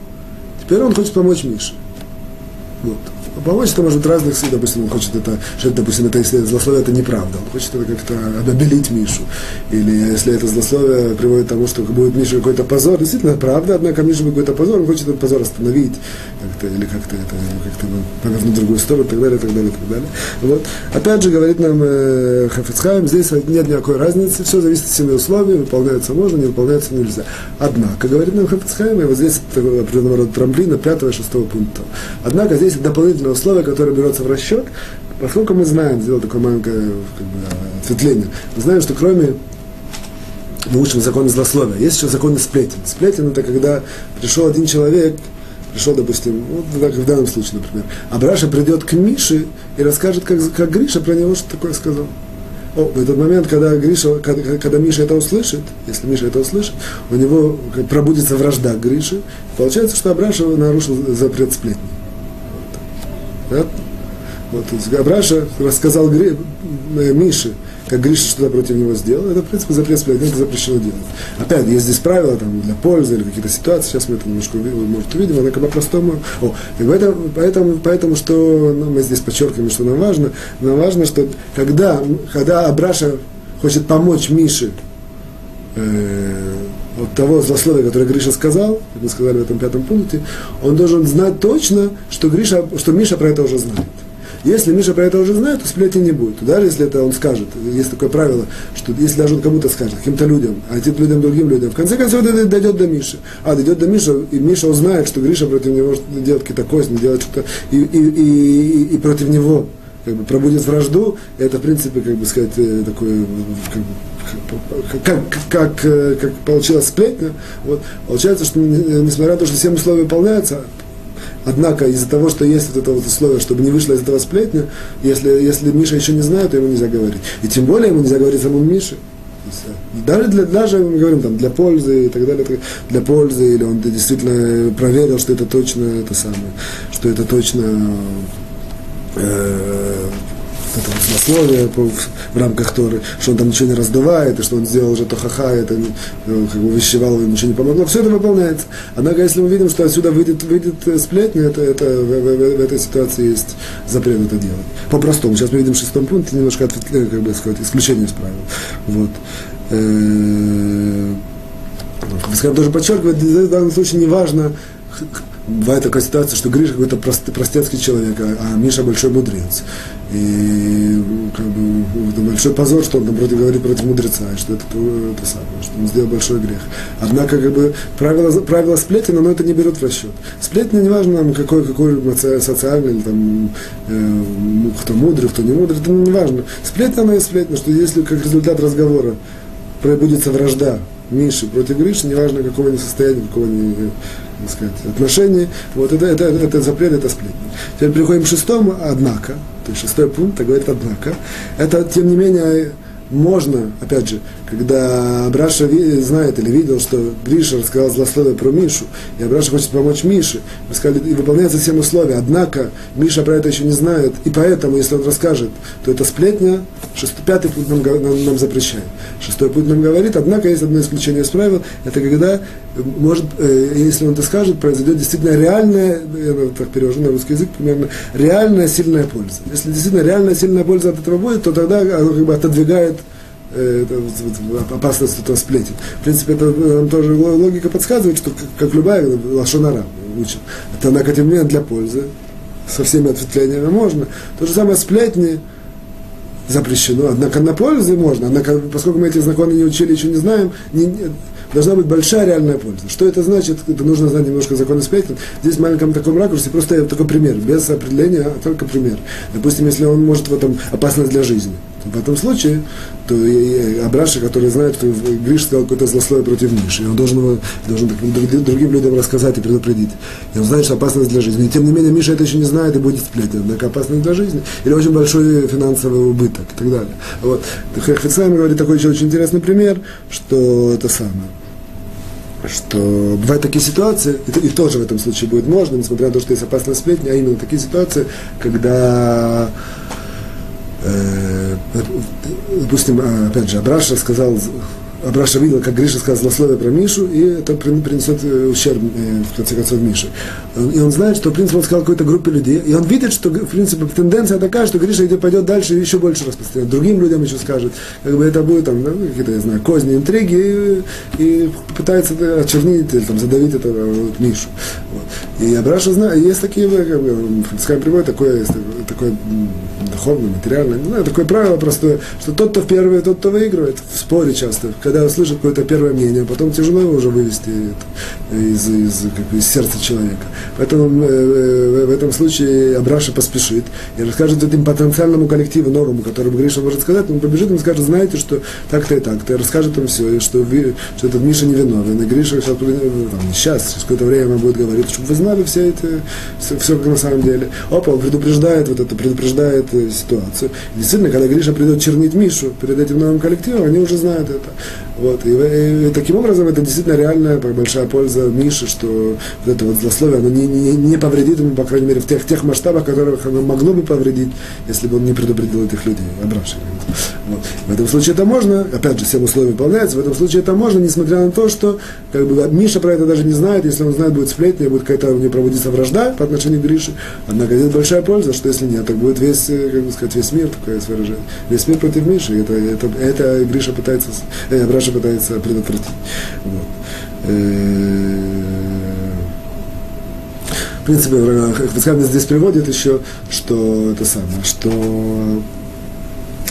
Теперь он хочет помочь Мише. Вот. Это может разных сил, допустим, он хочет это, что, допустим, это если злословие это неправда, он хочет это как-то обелить Мишу. Или если это злословие приводит к тому, что будет Миша какой-то позор, действительно правда, однако Миша будет какой-то позор, он хочет этот позор остановить, как-то, или как-то это как-то повернуть в другую сторону, и так далее, и так далее, и так далее. Вот. Опять же, говорит нам э, Хафицхайм, здесь нет никакой разницы, все зависит от семи условий, выполняется можно, не выполняется нельзя. Однако, говорит нам Хафицхайм, и вот здесь определенного рода трамплина пятого и шестого пункта. Однако здесь дополнительно дополнительное условие, которое берется в расчет, поскольку мы знаем, сделал такое маленькое как бы, ответвление, мы знаем, что кроме мы учим законы злословия, есть еще законы сплетен. Сплетен это когда пришел один человек, пришел, допустим, вот так в данном случае, например, а Браша придет к Мише и расскажет, как, как Гриша про него что такое сказал. О, в этот момент, когда, Гриша, когда, когда Миша это услышит, если Миша это услышит, у него пробудется вражда к Грише, получается, что Абраша нарушил запрет сплетни. Да? Вот, Абраша рассказал Гри, э, Мише, как Гриша что-то против него сделал, это, в принципе, запрет это запрещено делать. Опять, есть здесь правила там, для пользы или какие-то ситуации, сейчас мы это немножко может, увидим, однако по-простому. О, поэтому, поэтому, поэтому, что ну, мы здесь подчеркиваем, что нам важно, нам важно, что когда, когда Абраша хочет помочь Мише э, от того злословия, которое Гриша сказал, мы сказали в этом пятом пункте, он должен знать точно, что, Гриша, что Миша про это уже знает. Если Миша про это уже знает, то сплетни не будет. Даже если это он скажет, есть такое правило, что если даже он кому-то скажет, каким-то людям, а этим людям, другим людям, в конце концов это дойдет до Миши. А, дойдет до Миши, и Миша узнает, что Гриша против него делает какие-то козни, делает что-то, и, и, и, и против него как бы пробудет вражду, это, в принципе, как бы сказать, э, такое, как, как, как, как, как получилась сплетня, вот, получается, что несмотря на то, что все условия выполняются, Однако из-за того, что есть вот это вот условие, чтобы не вышло из этого сплетня, если, если Миша еще не знает, то ему нельзя говорить. И тем более ему нельзя говорить самому Мише. Даже, для, даже мы говорим там, для пользы и так далее, для пользы, или он действительно проверил, что это точно это самое, что это точно э, это вот злословие в рамках Торы, что он там ничего не раздувает, и что он сделал уже то ха-ха, это э, как бы вещевал, и ничего не помогло. Все это выполняется. Однако, если мы видим, что отсюда выйдет, выйдет сплетня, это, это в, в, в, этой ситуации есть запрет это делать. По-простому. Сейчас мы видим в шестом пункте немножко ответвление, как бы сказать, исключение из правил. Вот. Э, Скажем, тоже подчеркивает, в данном случае не важно, бывает такая ситуация, что Гриша какой-то простецкий человек, а, а Миша большой мудрец. И как бы, это большой позор, что он там против, говорит против мудреца, и что это, это самое, что он сделал большой грех. Однако, как бы, правило, правило сплетен, но это не берет в расчет. Сплетни, неважно, там, какой, какой социальный, или, там, э, кто мудрый, кто не мудрый, это не важно. Сплетня, она и сплетня, что если как результат разговора пробудется вражда Миши против Гриши, неважно, какого они состояния, какого они так сказать, отношений, вот это, это, это, это запрет, это сплетни. Теперь переходим к шестому, однако, то есть шестой пункт, так говорит однако, это, тем не менее, можно, опять же, когда Абраша знает или видел, что Гриша рассказал злословие про Мишу, и Абраша хочет помочь Мише, и выполняется всем условия, однако Миша про это еще не знает, и поэтому, если он расскажет, то это сплетня, шестой, пятый пункт нам, нам, нам запрещает. Шестой пункт нам говорит, однако есть одно исключение из правил, это когда, может, э, если он это скажет, произойдет действительно реальная, я так перевожу на русский язык примерно, реальная сильная польза. Если действительно реальная сильная польза от этого будет, то тогда оно как бы отодвигает Э, это, опасность этого сплетен. В принципе, это нам тоже логика подсказывает, что как, любая лошонара учит. Это на академия для пользы, со всеми ответвлениями можно. То же самое сплетни запрещено, однако на пользу можно. Однако, поскольку мы эти законы не учили, еще не знаем, не, должна быть большая реальная польза. Что это значит? Это нужно знать немножко законы сплетен. Здесь в маленьком таком ракурсе просто такой пример, без определения, а только пример. Допустим, если он может в этом опасность для жизни в этом случае, то Абраша, который знает, что Гриш сказал какое-то злословие против Миши, и он должен, его, должен другим людям рассказать и предупредить. И он знает, что опасность для жизни. И тем не менее, Миша это еще не знает и будет сплетен. Однако опасность для жизни. Или очень большой финансовый убыток и так далее. Вот. Хефицайм говорит такой еще очень интересный пример, что это самое что бывают такие ситуации, и, и тоже в этом случае будет можно, несмотря на то, что есть опасность сплетни, а именно такие ситуации, когда э, допустим, а, опять же, Абраша сказал Абраша видел, как Гриша сказал злословие про Мишу, и это принесет э, ущерб, э, в конце концов, Мише. И он знает, что, в принципе, он сказал какой-то группе людей, и он видит, что, в принципе, тенденция такая, что Гриша идет, пойдет дальше и еще больше распространяет. Другим людям еще скажет, как бы это будет, там, ну, какие-то, я знаю, козни, интриги, и, и пытается очернить или там, задавить это вот, Мишу. Вот. И Абраша знает, есть такие, как бы, скажем, приводит такое, такое духовное, материальное, знаю, такое правило простое, что тот, кто первый, тот, кто выигрывает, в споре часто, когда услышит какое-то первое мнение, потом тяжело его уже вывести из, из, как из сердца человека. Поэтому э, э, в этом случае Абраша поспешит и расскажет этим потенциальному коллективу новому, которому Гриша может сказать, он побежит и скажет, знаете, что так-то и так-то, и расскажет им все, и что, вы, что этот Миша невиновен, и Гриша сейчас, там, сейчас, через какое-то время будет говорить, чтобы вы знали все это, все, все как на самом деле. Опа, он предупреждает вот это, предупреждает э, ситуацию. И действительно, когда Гриша придет чернить Мишу перед этим новым коллективом, они уже знают это. Вот. И, и, и таким образом это действительно реальная большая польза Миши, что вот это вот злословие, оно не, не, не повредит ему, по крайней мере, в тех, тех масштабах, которых оно могло бы повредить, если бы он не предупредил этих людей, Абраша. Вот. В этом случае это можно, опять же, всем условия выполняются, в этом случае это можно, несмотря на то, что как бы, Миша про это даже не знает, если он знает, будет сплетня, будет какая-то у него проводиться вражда по отношению к Грише, однако здесь большая польза, что если нет, так будет весь, э, как бы сказать, весь мир, такое выражение, весь мир против Миши, это, это, это Гриша пытается, э, Абраша пытается предотвратить. Вот. Э, в принципе, Хацкамин здесь приводит еще, что это самое, что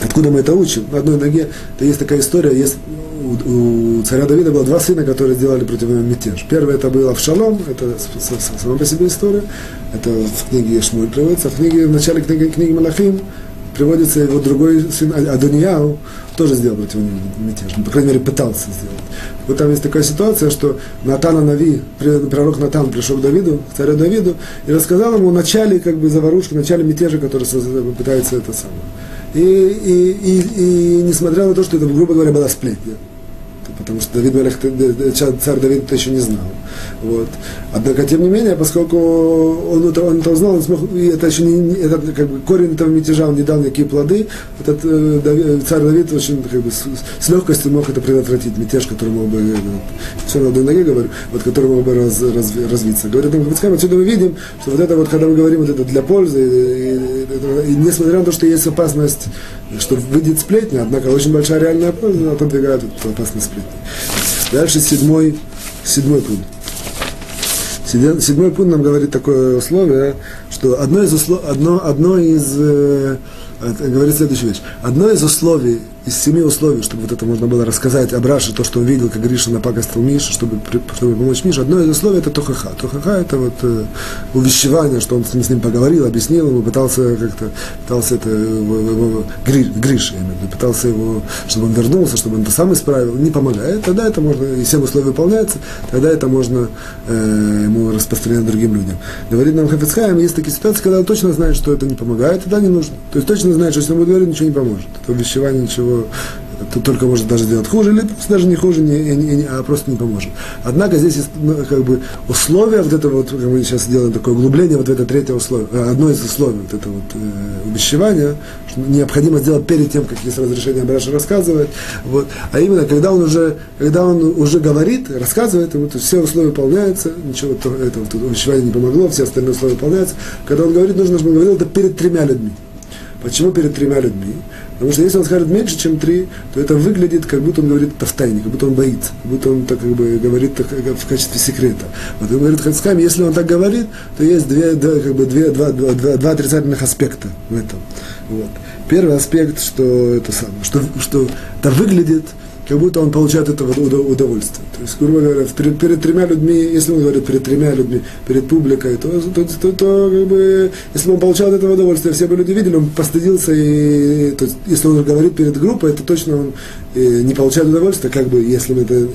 откуда мы это учим? На одной ноге, то есть такая история, есть у, у царя Давида было два сына, которые сделали против него мятеж. Первый это был Авшалом, это сама по себе история, это в книге Шмуль приводится, в книге, в начале книги, книги Малахим приводится его другой сын Адонияу, тоже сделал против него мятеж, ну, по крайней мере, пытался сделать. Вот там есть такая ситуация, что Натана Нави, пророк Натан пришел к Давиду, к царю Давиду, и рассказал ему о начале как бы заварушки, начале мятежа, который пытается это самое. И, и, и, и несмотря на то, что это, грубо говоря, была сплетня, потому что Давид Мелех, царь Давид это еще не знал. Вот. Однако, тем не менее, поскольку он это, он это узнал, он смог, и это еще не, это, как бы, корень этого мятежа, он не дал никакие плоды, этот э, Давид, царь Давид очень как бы, с, с легкостью мог это предотвратить, мятеж, который мог бы, э, все на одной ноге говорю, вот, который мог бы раз, раз, развиться. Говорит Рамхабицкам, отсюда мы видим, что вот это вот, когда мы говорим, вот это для пользы, и, и, и, и несмотря на то, что есть опасность, что выйдет сплетня, однако очень большая реальная польза, отодвигает эту опасность сплетни. Дальше седьмой, седьмой пункт. Седьмой пункт нам говорит такое условие, что одно из, услов, одно, одно из э, говорит следующую вещь. Одно из условий из семи условий, чтобы вот это можно было рассказать Абраше, то, что он видел, как Гриша напакостил Миша, чтобы, чтобы помочь Мише, одно из условий это Тохаха. Тохаха это вот э, увещевание, что он с ним, с ним поговорил, объяснил ему, пытался как-то, пытался это, его, его, Гри, Гриша, виду, пытался его, чтобы он вернулся, чтобы он это сам исправил, не помогает, тогда это можно, и семь условий выполняются, тогда это можно э, ему распространять другим людям. Говорит нам Хафицхайм, есть такие ситуации, когда он точно знает, что это не помогает, тогда не нужно. То есть точно знает, что если он будет говорить, ничего не поможет. Это увещевание ничего то только может даже сделать хуже, или даже не хуже, не, не, не, а просто не поможет. Однако здесь есть ну, как бы условия, вот это вот, как мы сейчас делаем такое углубление, вот это третье условие, э, одно из условий, вот это вот э, увещевание, что необходимо сделать перед тем, как есть разрешение Браша рассказывать, вот, а именно, когда он уже, когда он уже говорит, рассказывает, ему, то все условия выполняются, ничего то, это вот, увещевание не помогло, все остальные условия выполняются, когда он говорит, нужно, чтобы он говорил это перед тремя людьми. Почему перед тремя людьми? Потому что если он скажет меньше, чем три, то это выглядит, как будто он говорит это в тайне, как будто он боится, как будто он так как бы говорит так, как, в качестве секрета. Вот он говорит Хацками, если он так говорит, то есть две, две, как бы две, два, два, два, два отрицательных аспекта в этом. Вот. Первый аспект, что это самое, что, что это выглядит как будто он получает это удовольствие. То есть, грубо говоря, перед, перед тремя людьми, если он говорит перед тремя людьми, перед публикой, то, то, то, то как бы, если он получал от этого удовольствие, все бы люди видели, он постыдился, и то есть, если он говорит перед группой, это точно он не получает удовольствие, как бы, если мы это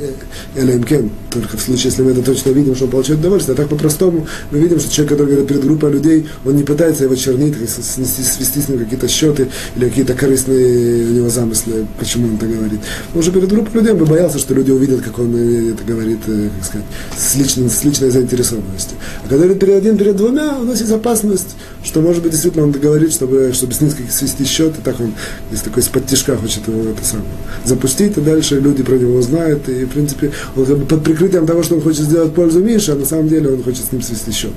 ЛМК, только в случае, если мы это точно видим, что он получает удовольствие. А так по-простому мы видим, что человек, который говорит перед группой людей, он не пытается его чернить, свести, свести с ним какие-то счеты или какие-то корыстные у него замыслы, почему он это говорит. Он уже перед группой людей, он бы боялся, что люди увидят, как он э, это говорит, э, как сказать, с, личным, с личной заинтересованностью. А когда говорит перед один, перед двумя, у нас есть опасность, что, может быть, действительно он говорит, чтобы, чтобы с ним свести счет, и так он из такой из-под тяжка хочет его это самое запустить, и дальше люди про него узнают, и, в принципе, он как бы под прикрытием того, что он хочет сделать пользу Мише, а на самом деле он хочет с ним свести счет.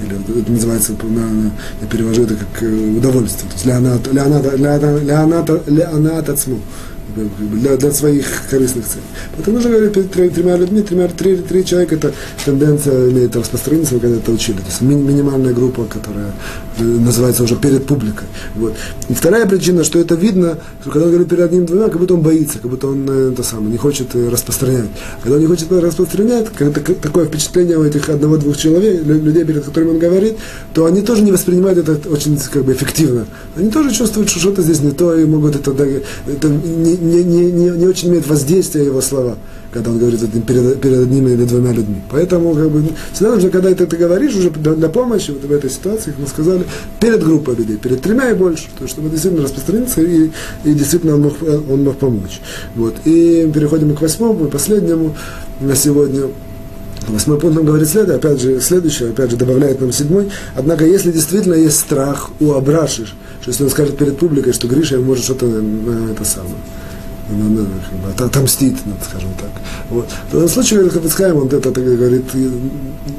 Или это называется, на, я перевожу это как э, удовольствие. То есть Леонат, Леонат, Леонат, Леонат, Леонат Ацму для, для своих корыстных целей. Поэтому нужно говорить перед тремя людьми, тремя, три, три человека, это тенденция имеет распространиться, мы когда это учили. То есть ми, минимальная группа, которая э, называется уже перед публикой. Вот. И вторая причина, что это видно, что когда он говорит перед одним-двумя, как будто он боится, как будто он э, это самое, не хочет э, распространять. Когда он не хочет распространять, когда такое впечатление у этих одного-двух человек, людей, перед которыми он говорит, то они тоже не воспринимают это очень как бы, эффективно. Они тоже чувствуют, что что-то здесь не то, и могут это, это не, не, не, не, не очень имеет воздействия его слова, когда он говорит перед, перед одним или двумя людьми. Поэтому как бы, всегда нужно, когда ты это говоришь уже для, для помощи вот в этой ситуации, как мы сказали, перед группой людей, перед тремя и больше, то, чтобы действительно распространиться и, и действительно он мог, он мог помочь. Вот. И переходим к восьмому, последнему на сегодня. Восьмой пункт нам говорит следующее, опять же, следующее, опять же, добавляет нам седьмой. Однако, если действительно есть страх у Абраши, что если он скажет перед публикой, что Гриша может что-то э, это самое, ну, ну, бы, отомстить, ну, скажем так. Вот. В данном случае Хафицхайм, он это, это говорит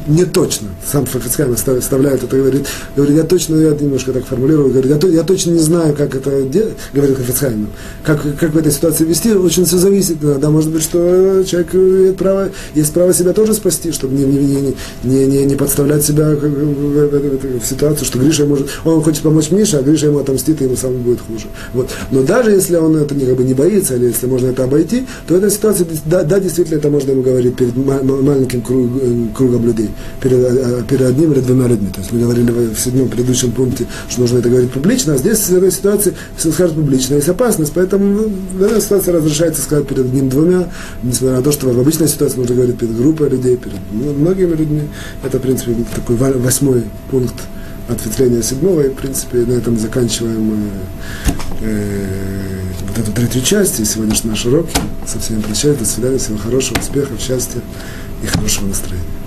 не точно. Сам Хафицхайм оставляет это, говорит, говорит, я точно, я немножко так формулирую, говорит, я, я точно не знаю, как это делать, говорит Хафицхайм, как, как в этой ситуации вести, очень все зависит. Да, может быть, что человек имеет право, есть право себя тоже спасти, чтобы не, не, не, не, не подставлять себя в, в, в, в ситуацию, что Гриша может, он хочет помочь Мише, а Гриша ему отомстит, и ему самому будет хуже. Вот. Но даже если он это не, как бы, не боится, или если можно это обойти, то в этой ситуации, да, да действительно, это можно говорить перед маленьким круг, э, кругом людей, перед, э, перед одним или двумя людьми. То есть мы говорили в седьмом предыдущем пункте, что нужно это говорить публично, а здесь в этой ситуации, если скажет публично, есть опасность, поэтому ну, в этой ситуации разрешается сказать перед одним-двумя, несмотря на то, что в обычной ситуации нужно говорить перед группой людей, перед многими людьми. Это, в принципе, такой восьмой пункт ответвления седьмого, и, в принципе, на этом заканчиваем э, э, вот эту третью часть и сегодняшний наш урок. Со всеми прощаюсь, до свидания, всего хорошего, успехов, счастья и хорошего настроения.